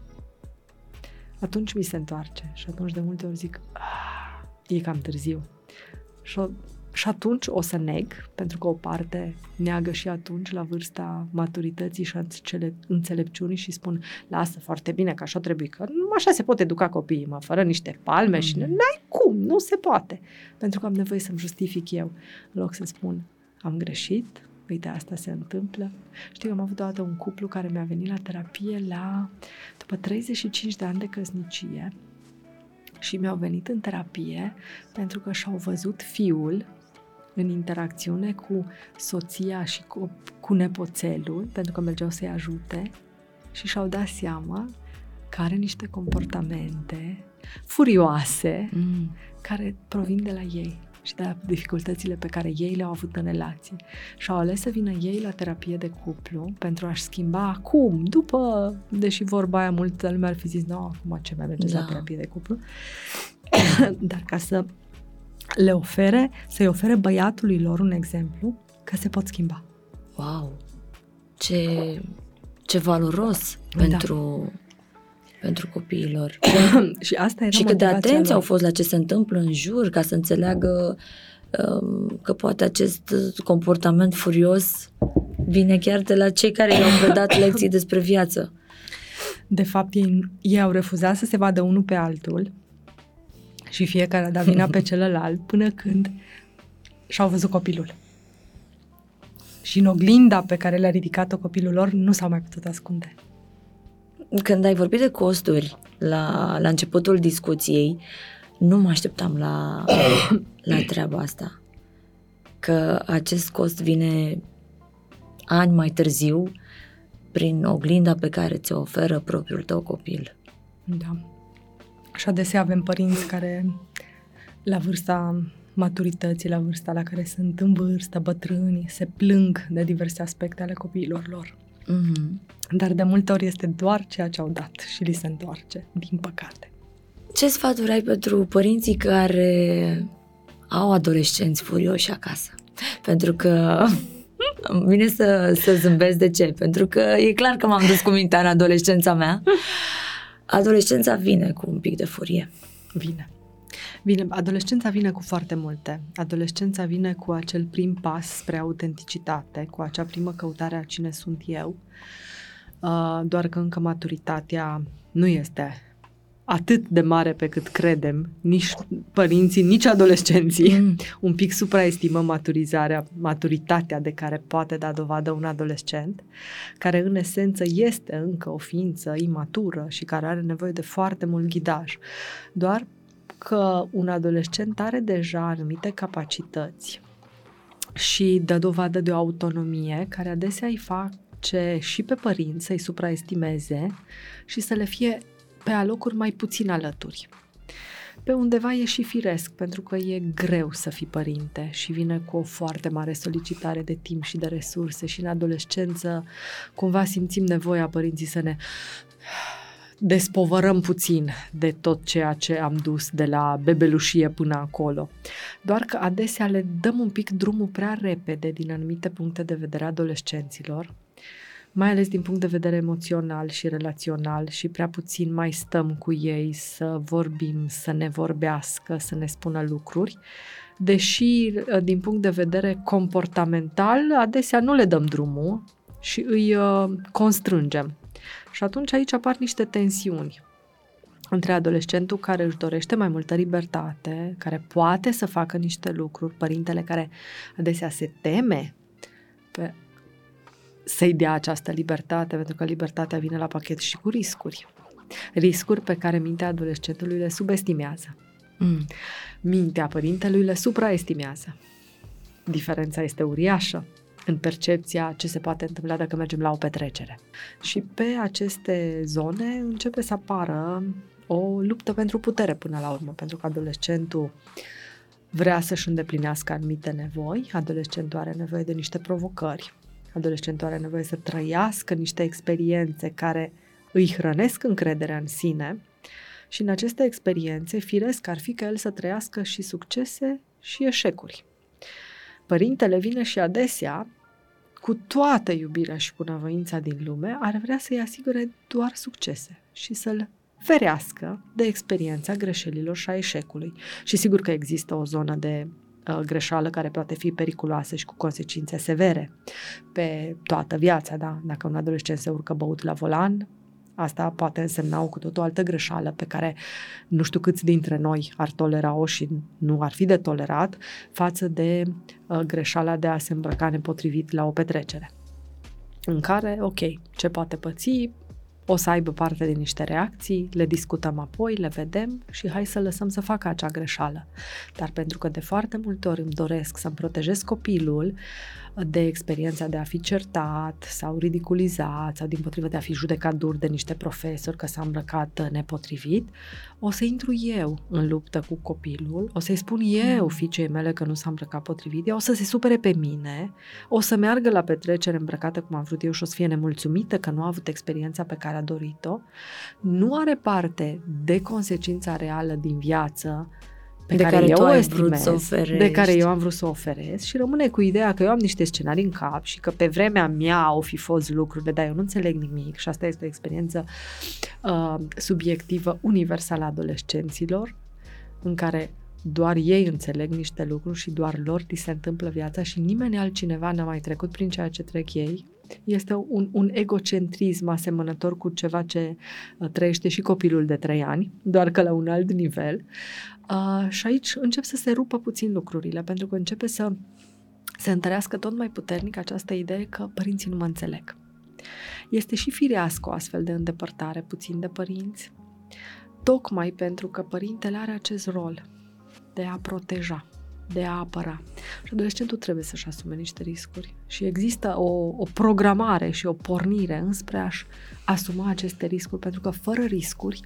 atunci mi se întoarce. Și atunci de multe ori zic, ah, e cam târziu, și, o, și atunci o să neg, pentru că o parte neagă și atunci la vârsta maturității și cele înțelepciunii și spun, lasă foarte bine că așa trebuie, că nu așa se pot educa copiii, mă, fără niște palme mm. și n-ai cum, nu se poate. Pentru că am nevoie să-mi justific eu, în loc să spun, am greșit, uite, asta se întâmplă. Știu, am avut odată un cuplu care mi-a venit la terapie la, după 35 de ani de căsnicie, și mi-au venit în terapie pentru că și-au văzut fiul în interacțiune cu soția și cu, cu nepoțelul, pentru că mergeau să-i ajute și și-au dat seama că are niște comportamente furioase mm. care provin de la ei și de la dificultățile pe care ei le-au avut în relație. Și au ales să vină ei la terapie de cuplu pentru a-și schimba acum, după, deși vorba aia multă lume ar fi zis, nu, acum ce mai mergeți da. la terapie de cuplu, dar ca să le ofere, să-i ofere băiatului lor un exemplu că se pot schimba. Wow! Ce, ce valoros da. pentru, pentru copiilor. și asta era Și cât de atenți lor. au fost la ce se întâmplă în jur, ca să înțeleagă um, că poate acest comportament furios vine chiar de la cei care i-au predat lecții despre viață. De fapt, ei, ei au refuzat să se vadă unul pe altul și fiecare a dat vina pe celălalt până când și-au văzut copilul. Și în oglinda pe care le-a ridicat-o copilul lor nu s-au mai putut ascunde. Când ai vorbit de costuri la, la începutul discuției, nu mă așteptam la, la treaba asta. Că acest cost vine ani mai târziu prin oglinda pe care ți-o oferă propriul tău copil. Da. Și adesea avem părinți care, la vârsta maturității, la vârsta la care sunt în vârstă, bătrâni, se plâng de diverse aspecte ale copiilor lor. Mm-hmm. Dar de multe ori este doar ceea ce au dat și li se întoarce, din păcate. Ce sfaturi ai pentru părinții care au adolescenți furioși acasă? Pentru că vine să, să zâmbesc de ce? Pentru că e clar că m-am dus cu mintea în adolescența mea. Adolescența vine cu un pic de furie. Vine. Vine, adolescența vine cu foarte multe. Adolescența vine cu acel prim pas spre autenticitate, cu acea primă căutare a cine sunt eu, uh, doar că încă maturitatea nu este atât de mare pe cât credem, nici părinții, nici adolescenții. Mm. Un pic supraestimăm maturizarea, maturitatea de care poate da dovadă un adolescent, care în esență este încă o ființă imatură și care are nevoie de foarte mult ghidaj. Doar că un adolescent are deja anumite capacități și dă dovadă de o autonomie care adesea îi face și pe părinți să-i supraestimeze și să le fie pe alocuri mai puțin alături. Pe undeva e și firesc, pentru că e greu să fii părinte și vine cu o foarte mare solicitare de timp și de resurse și în adolescență cumva simțim nevoia părinții să ne despovărăm puțin de tot ceea ce am dus de la bebelușie până acolo. Doar că adesea le dăm un pic drumul prea repede din anumite puncte de vedere adolescenților, mai ales din punct de vedere emoțional și relațional și prea puțin mai stăm cu ei să vorbim, să ne vorbească, să ne spună lucruri, deși din punct de vedere comportamental adesea nu le dăm drumul și îi uh, constrângem și atunci aici apar niște tensiuni între adolescentul care își dorește mai multă libertate, care poate să facă niște lucruri, părintele care adesea se teme pe să-i dea această libertate, pentru că libertatea vine la pachet și cu riscuri. Riscuri pe care mintea adolescentului le subestimează. Mm. Mintea părintelui le supraestimează. Diferența este uriașă în percepția ce se poate întâmpla dacă mergem la o petrecere. Și pe aceste zone începe să apară o luptă pentru putere până la urmă, pentru că adolescentul vrea să-și îndeplinească anumite nevoi, adolescentul are nevoie de niște provocări, adolescentul are nevoie să trăiască niște experiențe care îi hrănesc încrederea în sine și în aceste experiențe, firesc ar fi ca el să trăiască și succese și eșecuri. Părintele vine și adesea, cu toată iubirea și bunăvoința din lume, ar vrea să-i asigure doar succese și să-l ferească de experiența greșelilor și a eșecului. Și sigur că există o zonă de uh, greșeală care poate fi periculoasă și cu consecințe severe pe toată viața, da? Dacă un adolescent se urcă băut la volan, Asta poate însemna o cu tot o altă greșeală pe care nu știu câți dintre noi ar tolera-o și nu ar fi de tolerat față de uh, greșeala de a se îmbrăca nepotrivit la o petrecere. În care, ok, ce poate păți, o să aibă parte de niște reacții, le discutăm apoi, le vedem și hai să lăsăm să facă acea greșeală. Dar pentru că de foarte multe ori îmi doresc să-mi protejez copilul, de experiența de a fi certat sau ridiculizat sau din potrivă de a fi judecat dur de niște profesori că s-a îmbrăcat nepotrivit, o să intru eu în luptă cu copilul, o să-i spun eu mm. fiicei mele că nu s-a îmbrăcat potrivit, ea o să se supere pe mine, o să meargă la petrecere îmbrăcată cum am vrut eu și o să fie nemulțumită că nu a avut experiența pe care a dorit-o, nu are parte de consecința reală din viață pe de care, care eu tu o ai estimez, vrut să oferești. de care eu am vrut să o oferez și rămâne cu ideea că eu am niște scenarii în cap și că pe vremea mea au fi fost lucruri, dar eu nu înțeleg nimic și asta este o experiență uh, subiectivă universală a adolescenților în care doar ei înțeleg niște lucruri și doar lor li se întâmplă viața și nimeni altcineva n-a mai trecut prin ceea ce trec ei. Este un, un egocentrism asemănător cu ceva ce uh, trăiește și copilul de trei ani, doar că la un alt nivel. Uh, și aici încep să se rupă puțin lucrurile, pentru că începe să se întărească tot mai puternic această idee că părinții nu mă înțeleg. Este și firească o astfel de îndepărtare puțin de părinți, tocmai pentru că părintele are acest rol de a proteja, de a apăra. Și adolescentul trebuie să-și asume niște riscuri. Și există o, o programare și o pornire înspre a-și asuma aceste riscuri, pentru că fără riscuri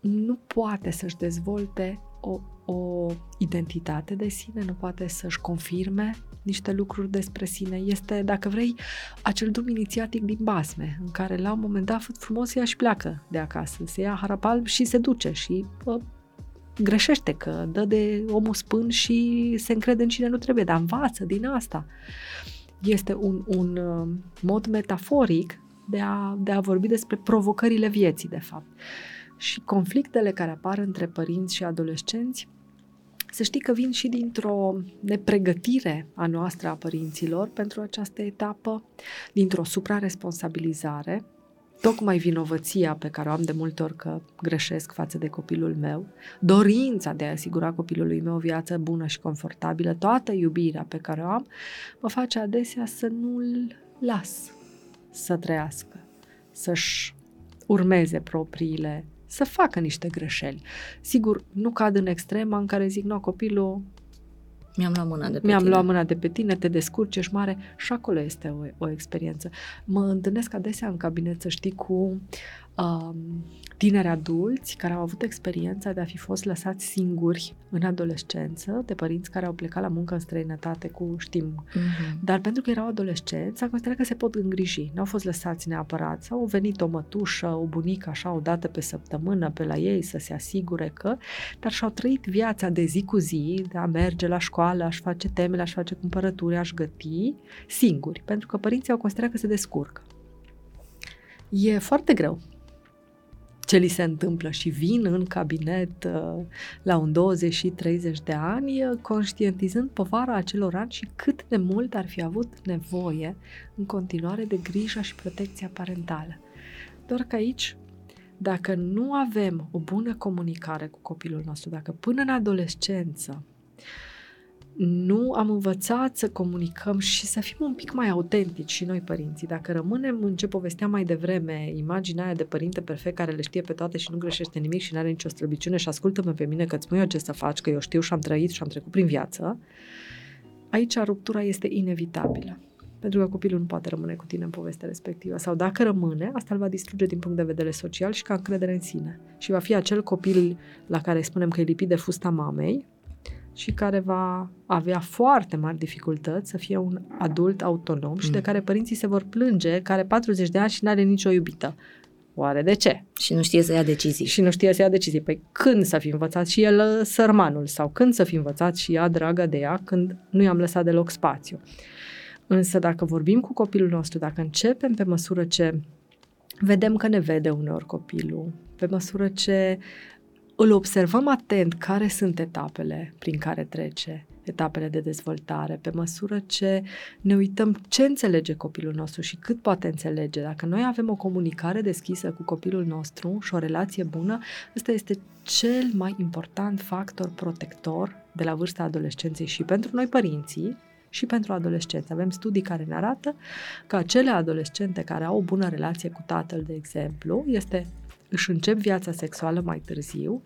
nu poate să-și dezvolte o, o identitate de sine, nu poate să-și confirme niște lucruri despre sine. Este, dacă vrei, acel drum inițiatic din basme, în care la un moment dat frumos ea și pleacă de acasă, se ia harapal și se duce și pă, greșește, că dă de omul spân și se încrede în cine nu trebuie, dar învață din asta. Este un, un uh, mod metaforic de a, de a vorbi despre provocările vieții, de fapt. Și conflictele care apar între părinți și adolescenți, să știi că vin și dintr-o nepregătire a noastră a părinților pentru această etapă, dintr-o supraresponsabilizare, tocmai vinovăția pe care o am de multe ori că greșesc față de copilul meu, dorința de a asigura copilului meu o viață bună și confortabilă, toată iubirea pe care o am, mă face adesea să nu-l las să trăiască, să-și urmeze propriile, să facă niște greșeli. Sigur, nu cad în extrema în care zic, nu, copilul mi-am luat mâna de pe Mi-am tine. luat mâna de pe tine, te descurci, ești mare și acolo este o, o experiență. Mă întâlnesc adesea în cabinet, să știi, cu um, tineri adulți care au avut experiența de a fi fost lăsați singuri în adolescență, de părinți care au plecat la muncă în străinătate cu știm. Mm-hmm. Dar pentru că erau adolescenți, s-a considerat că se pot îngriji. Nu au fost lăsați neapărat. Sau au venit o mătușă, o bunică, așa, o dată pe săptămână pe la ei să se asigure că, dar și-au trăit viața de zi cu zi, de a merge la școală, aș face temele, aș face cumpărături, aș găti, singuri. Pentru că părinții au considerat că se descurcă. E foarte greu ce li se întâmplă și vin în cabinet uh, la un 20 și 30 de ani, uh, conștientizând povara acelor ani și cât de mult ar fi avut nevoie în continuare de grija și protecția parentală. Doar că aici, dacă nu avem o bună comunicare cu copilul nostru, dacă până în adolescență nu am învățat să comunicăm și să fim un pic mai autentici și noi părinții. Dacă rămânem în ce povesteam mai devreme, imaginea aia de părinte perfect care le știe pe toate și nu greșește nimic și nu are nicio slăbiciune și ascultă-mă pe mine că îți spun eu ce să faci, că eu știu și am trăit și am trecut prin viață, aici ruptura este inevitabilă. Pentru că copilul nu poate rămâne cu tine în povestea respectivă. Sau dacă rămâne, asta îl va distruge din punct de vedere social și ca încredere în sine. Și va fi acel copil la care spunem că e lipit de fusta mamei, și care va avea foarte mari dificultăți să fie un adult autonom și de care părinții se vor plânge, care 40 de ani și nu are nicio iubită. Oare de ce? Și nu știe să ia decizii. Și nu știe să ia decizii. Păi când să fi învățat și el uh, sărmanul sau când să fi învățat și ea dragă de ea când nu i-am lăsat deloc spațiu. Însă dacă vorbim cu copilul nostru, dacă începem pe măsură ce vedem că ne vede uneori copilul, pe măsură ce îl observăm atent care sunt etapele prin care trece, etapele de dezvoltare, pe măsură ce ne uităm ce înțelege copilul nostru și cât poate înțelege. Dacă noi avem o comunicare deschisă cu copilul nostru și o relație bună, ăsta este cel mai important factor protector de la vârsta adolescenței și pentru noi părinții, și pentru adolescenți. Avem studii care ne arată că acele adolescente care au o bună relație cu tatăl, de exemplu, este își încep viața sexuală mai târziu,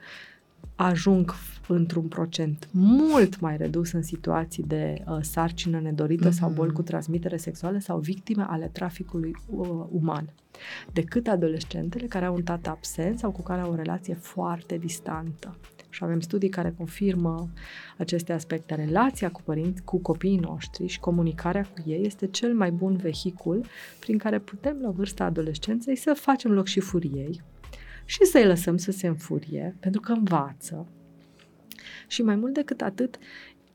ajung într-un procent mult mai redus în situații de uh, sarcină nedorită mm-hmm. sau boli cu transmitere sexuală sau victime ale traficului uh, uman, decât adolescentele care au un tată absent sau cu care au o relație foarte distantă. Și avem studii care confirmă aceste aspecte. Relația cu părinți, cu copiii noștri și comunicarea cu ei este cel mai bun vehicul prin care putem, la vârsta adolescenței, să facem loc și furiei, și să-i lăsăm să se înfurie, pentru că învață. Și mai mult decât atât,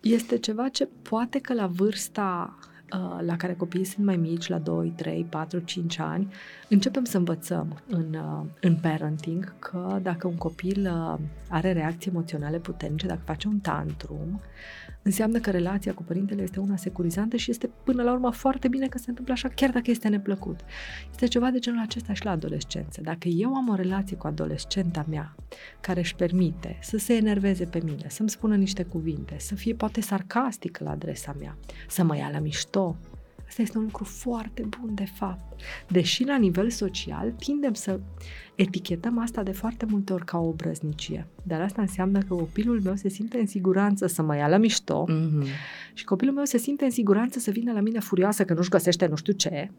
este ceva ce poate că la vârsta uh, la care copiii sunt mai mici, la 2, 3, 4, 5 ani, începem să învățăm în, uh, în parenting că dacă un copil uh, are reacții emoționale puternice, dacă face un tantrum, înseamnă că relația cu părintele este una securizantă și este până la urmă foarte bine că se întâmplă așa, chiar dacă este neplăcut. Este ceva de genul acesta și la adolescență. Dacă eu am o relație cu adolescenta mea care își permite să se enerveze pe mine, să-mi spună niște cuvinte, să fie poate sarcastică la adresa mea, să mă ia la mișto, Asta este un lucru foarte bun, de fapt. Deși la nivel social tindem să etichetăm asta de foarte multe ori ca o obrăznicie. Dar asta înseamnă că copilul meu se simte în siguranță să mă ia la mișto mm-hmm. și copilul meu se simte în siguranță să vină la mine furioasă că nu-și găsește nu știu ce,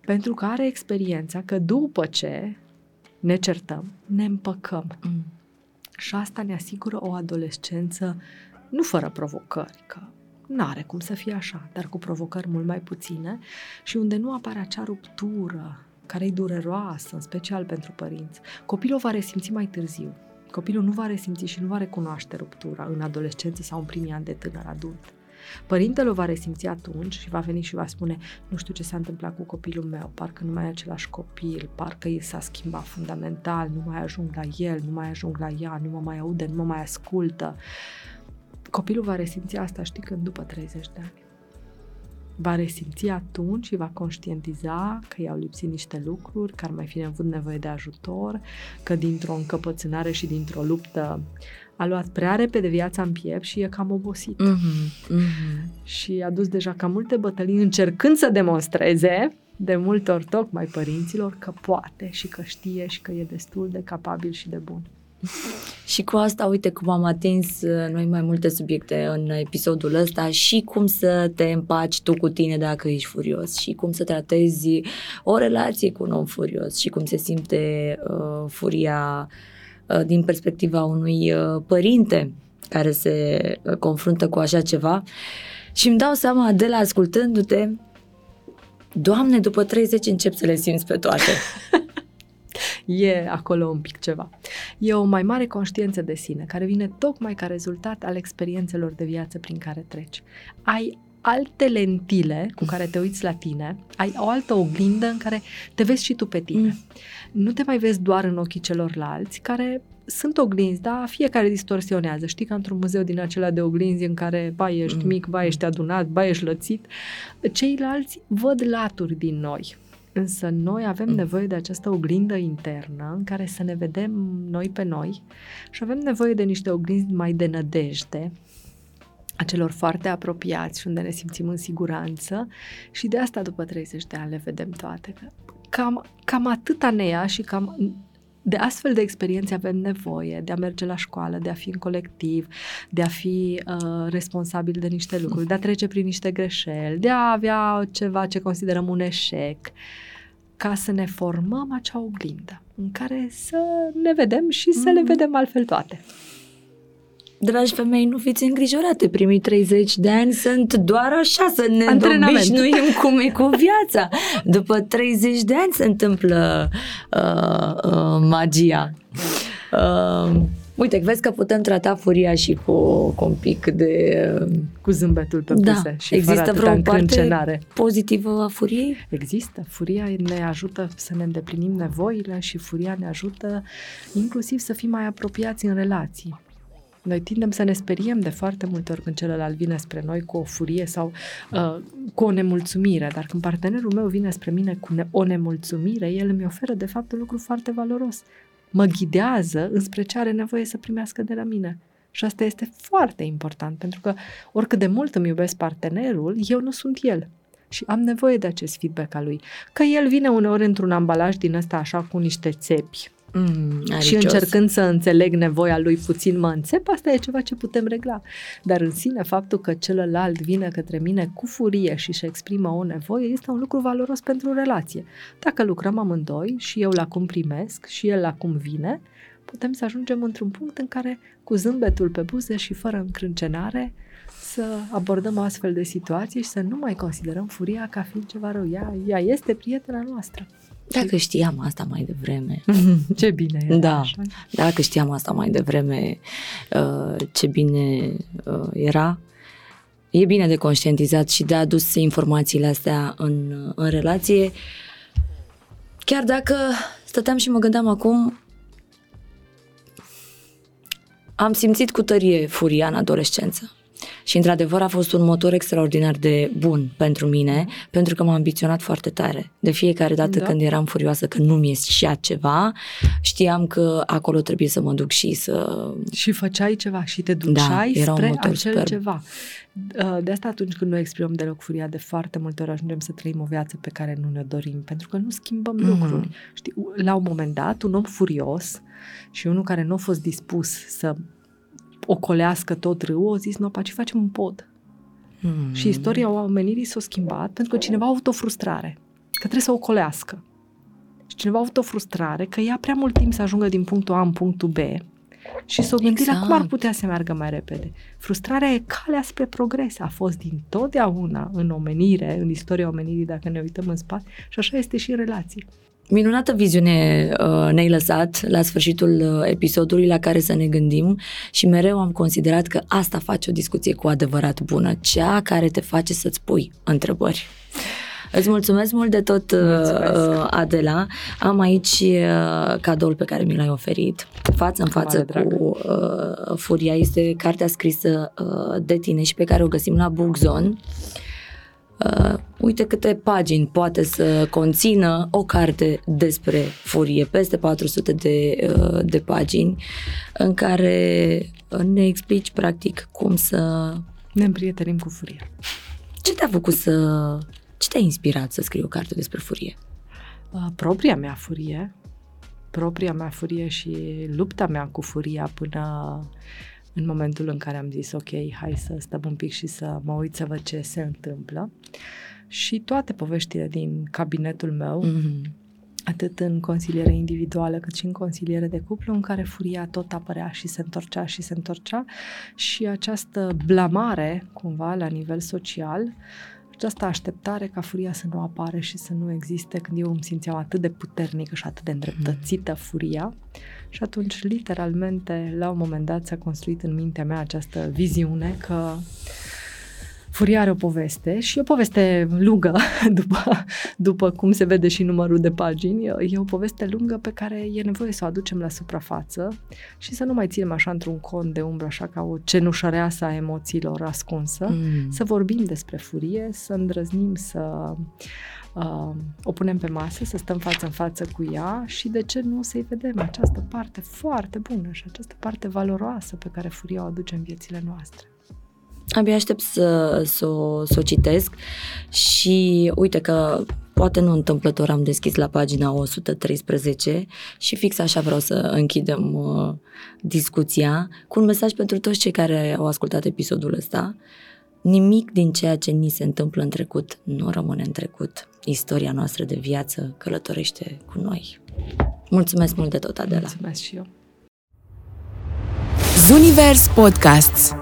pentru că are experiența că după ce ne certăm, ne împăcăm. Mm. Și asta ne asigură o adolescență nu fără provocări, că nu are cum să fie așa, dar cu provocări mult mai puține și unde nu apare acea ruptură care e dureroasă, în special pentru părinți. Copilul o va resimți mai târziu. Copilul nu va resimți și nu va recunoaște ruptura în adolescență sau în primii ani de tânăr adult. Părintele o va resimți atunci și va veni și va spune nu știu ce s-a întâmplat cu copilul meu, parcă nu mai e același copil, parcă el s-a schimbat fundamental, nu mai ajung la el, nu mai ajung la ea, nu mă mai aude, nu mă mai ascultă. Copilul va resimți asta, știi, când după 30 de ani. Va resimți atunci și va conștientiza că i-au lipsit niște lucruri, că ar mai fi avut nevoie de ajutor, că dintr-o încăpățânare și dintr-o luptă a luat prea repede viața în piept și e cam obosit. Mm-hmm, mm-hmm. Și a dus deja cam multe bătălii încercând să demonstreze de multe ori tocmai părinților că poate și că știe și că e destul de capabil și de bun. Și cu asta, uite cum am atins uh, noi mai multe subiecte în episodul ăsta și cum să te împaci tu cu tine dacă ești furios și cum să tratezi o relație cu un om furios și cum se simte uh, furia uh, din perspectiva unui uh, părinte care se uh, confruntă cu așa ceva. Și îmi dau seama de la ascultându-te, Doamne, după 30 încep să le simți pe toate. e acolo un pic ceva. E o mai mare conștiință de sine, care vine tocmai ca rezultat al experiențelor de viață prin care treci. Ai alte lentile cu care te uiți la tine, ai o altă oglindă în care te vezi și tu pe tine. Mm. Nu te mai vezi doar în ochii celorlalți, care sunt oglinzi, da? Fiecare distorsionează. Știi că într-un muzeu din acela de oglinzi în care, ba, ești mm. mic, ba, ești adunat, ba, ești lățit, ceilalți văd laturi din noi. Însă noi avem mm. nevoie de această oglindă internă în care să ne vedem noi pe noi și avem nevoie de niște oglinzi mai de nădejde, a celor foarte apropiați și unde ne simțim în siguranță și de asta după 30 de ani le vedem toate. Cam, cam atâta ne ia și cam de astfel de experiențe avem nevoie, de a merge la școală, de a fi în colectiv, de a fi uh, responsabil de niște lucruri, de a trece prin niște greșeli, de a avea ceva ce considerăm un eșec, ca să ne formăm acea oglindă în care să ne vedem și să mm-hmm. le vedem altfel toate. Dragi femei, nu fiți îngrijorate, primii 30 de ani sunt doar așa, să ne obișnuim cum e cu viața. După 30 de ani se întâmplă uh, uh, magia. Uh, Uite, vezi că putem trata furia și cu, cu un pic de... Cu zâmbetul pe da. buze și Există vreo parte pozitivă a furiei? Există. Furia ne ajută să ne îndeplinim nevoile și furia ne ajută inclusiv să fim mai apropiați în relații. Noi tindem să ne speriem de foarte multe ori când celălalt vine spre noi cu o furie sau uh, cu o nemulțumire, dar când partenerul meu vine spre mine cu ne- o nemulțumire, el îmi oferă de fapt un lucru foarte valoros. Mă ghidează înspre ce are nevoie să primească de la mine. Și asta este foarte important, pentru că oricât de mult îmi iubesc partenerul, eu nu sunt el. Și am nevoie de acest feedback al lui. Că el vine uneori într-un ambalaj din ăsta așa cu niște țepi Mm, și încercând să înțeleg nevoia lui puțin mă înțep, asta e ceva ce putem regla. Dar în sine, faptul că celălalt vine către mine cu furie și își exprimă o nevoie este un lucru valoros pentru relație. Dacă lucrăm amândoi și eu la cum primesc și el la cum vine, putem să ajungem într-un punct în care, cu zâmbetul pe buze și fără încrâncenare, să abordăm o astfel de situație și să nu mai considerăm furia ca fiind ceva rău. Ea, ea este prietena noastră. Dacă știam asta mai devreme. ce bine era Da, așa. dacă știam asta mai devreme, uh, ce bine uh, era. E bine de conștientizat și de adus informațiile astea în, în relație. Chiar dacă stăteam și mă gândeam acum, am simțit cu tărie furia în adolescență. Și într-adevăr a fost un motor extraordinar de bun pentru mine, pentru că m-a ambiționat foarte tare. De fiecare dată Da. când eram furioasă că nu mi ieșea ceva, știam că acolo trebuie să mă duc și să... Și făceai ceva și te duceai era un spre motor acel superb. ceva. Uh, De asta atunci când noi exprimăm deloc furia, de foarte multe ori ajungem să trăim o viață pe care nu ne dorim, pentru că nu schimbăm Mhm. lucruri. Știi, la un moment dat, un om furios și unul care nu a fost dispus să ocolească tot râul, a zis, nu, paci, facem un pod. Hmm. Și istoria omenirii s-a schimbat pentru că cineva a avut o frustrare, că trebuie să o colească. Și cineva a avut o frustrare că ia prea mult timp să ajungă din punctul A în punctul B și s-a gândit la cum ar Exact. putea să meargă mai repede. Frustrarea e calea spre progres. A fost din totdeauna în omenire, în istoria omenirii, dacă ne uităm în spate, și așa este și în relații. Minunată viziune uh, ne-ai lăsat la sfârșitul uh, episodului la care să ne gândim și mereu am considerat că asta face o discuție cu adevărat bună, cea care te face să-ți pui întrebări. Îți mulțumesc mult de tot, uh, Mulțumesc. uh, Adela. Am aici uh, cadoul pe care mi l-ai oferit. Față în Cu față mare drag. cu uh, Furia. Este cartea scrisă uh, de tine și pe care o găsim la Bookzone. Uh, uite câte pagini poate să conțină o carte despre furie, peste 400 de, uh, de pagini în care ne explici practic cum să... Ne împrietenim cu furia. Ce te-a făcut să... Ce te-a inspirat să scrii o carte despre furie? Uh, propria mea furie, propria mea furie și lupta mea cu furia până în momentul în care am zis ok, hai să stăm un pic și să mă uit să văd ce se întâmplă. Și toate poveștile din cabinetul meu, Mm-hmm. atât în consiliere individuală cât și în consiliere de cuplu, în care furia tot apărea și se întorcea și se întorcea și această blamare, cumva, la nivel social, această așteptare ca furia să nu apare și să nu existe când eu îmi simțeam atât de puternică și atât de îndreptățită furia. Și atunci, literalmente, la un moment dat s-a construit în mintea mea această viziune că Furia are o poveste și e o poveste lungă, după, după cum se vede și numărul de pagini. E o poveste lungă pe care e nevoie să o aducem la suprafață și să nu mai ținem așa într-un con de umbră, așa ca o cenușăreasă a emoțiilor ascunsă. Mm. Să vorbim despre furie, să îndrăznim să uh, o punem pe masă, să stăm față în față cu ea și de ce nu să-i vedem această parte foarte bună și această parte valoroasă pe care furia o aduce în viețile noastre. Abia aștept să, să, o, să o citesc și uite că poate nu întâmplător am deschis la pagina 113 și fix așa vreau să închidem uh, discuția cu un mesaj pentru toți cei care au ascultat episodul ăsta. Nimic din ceea ce ni se întâmplă în trecut nu rămâne în trecut. Istoria noastră de viață călătorește cu noi. Mulțumesc mult de tot, Adela! Mulțumesc și eu! Zunivers Podcasts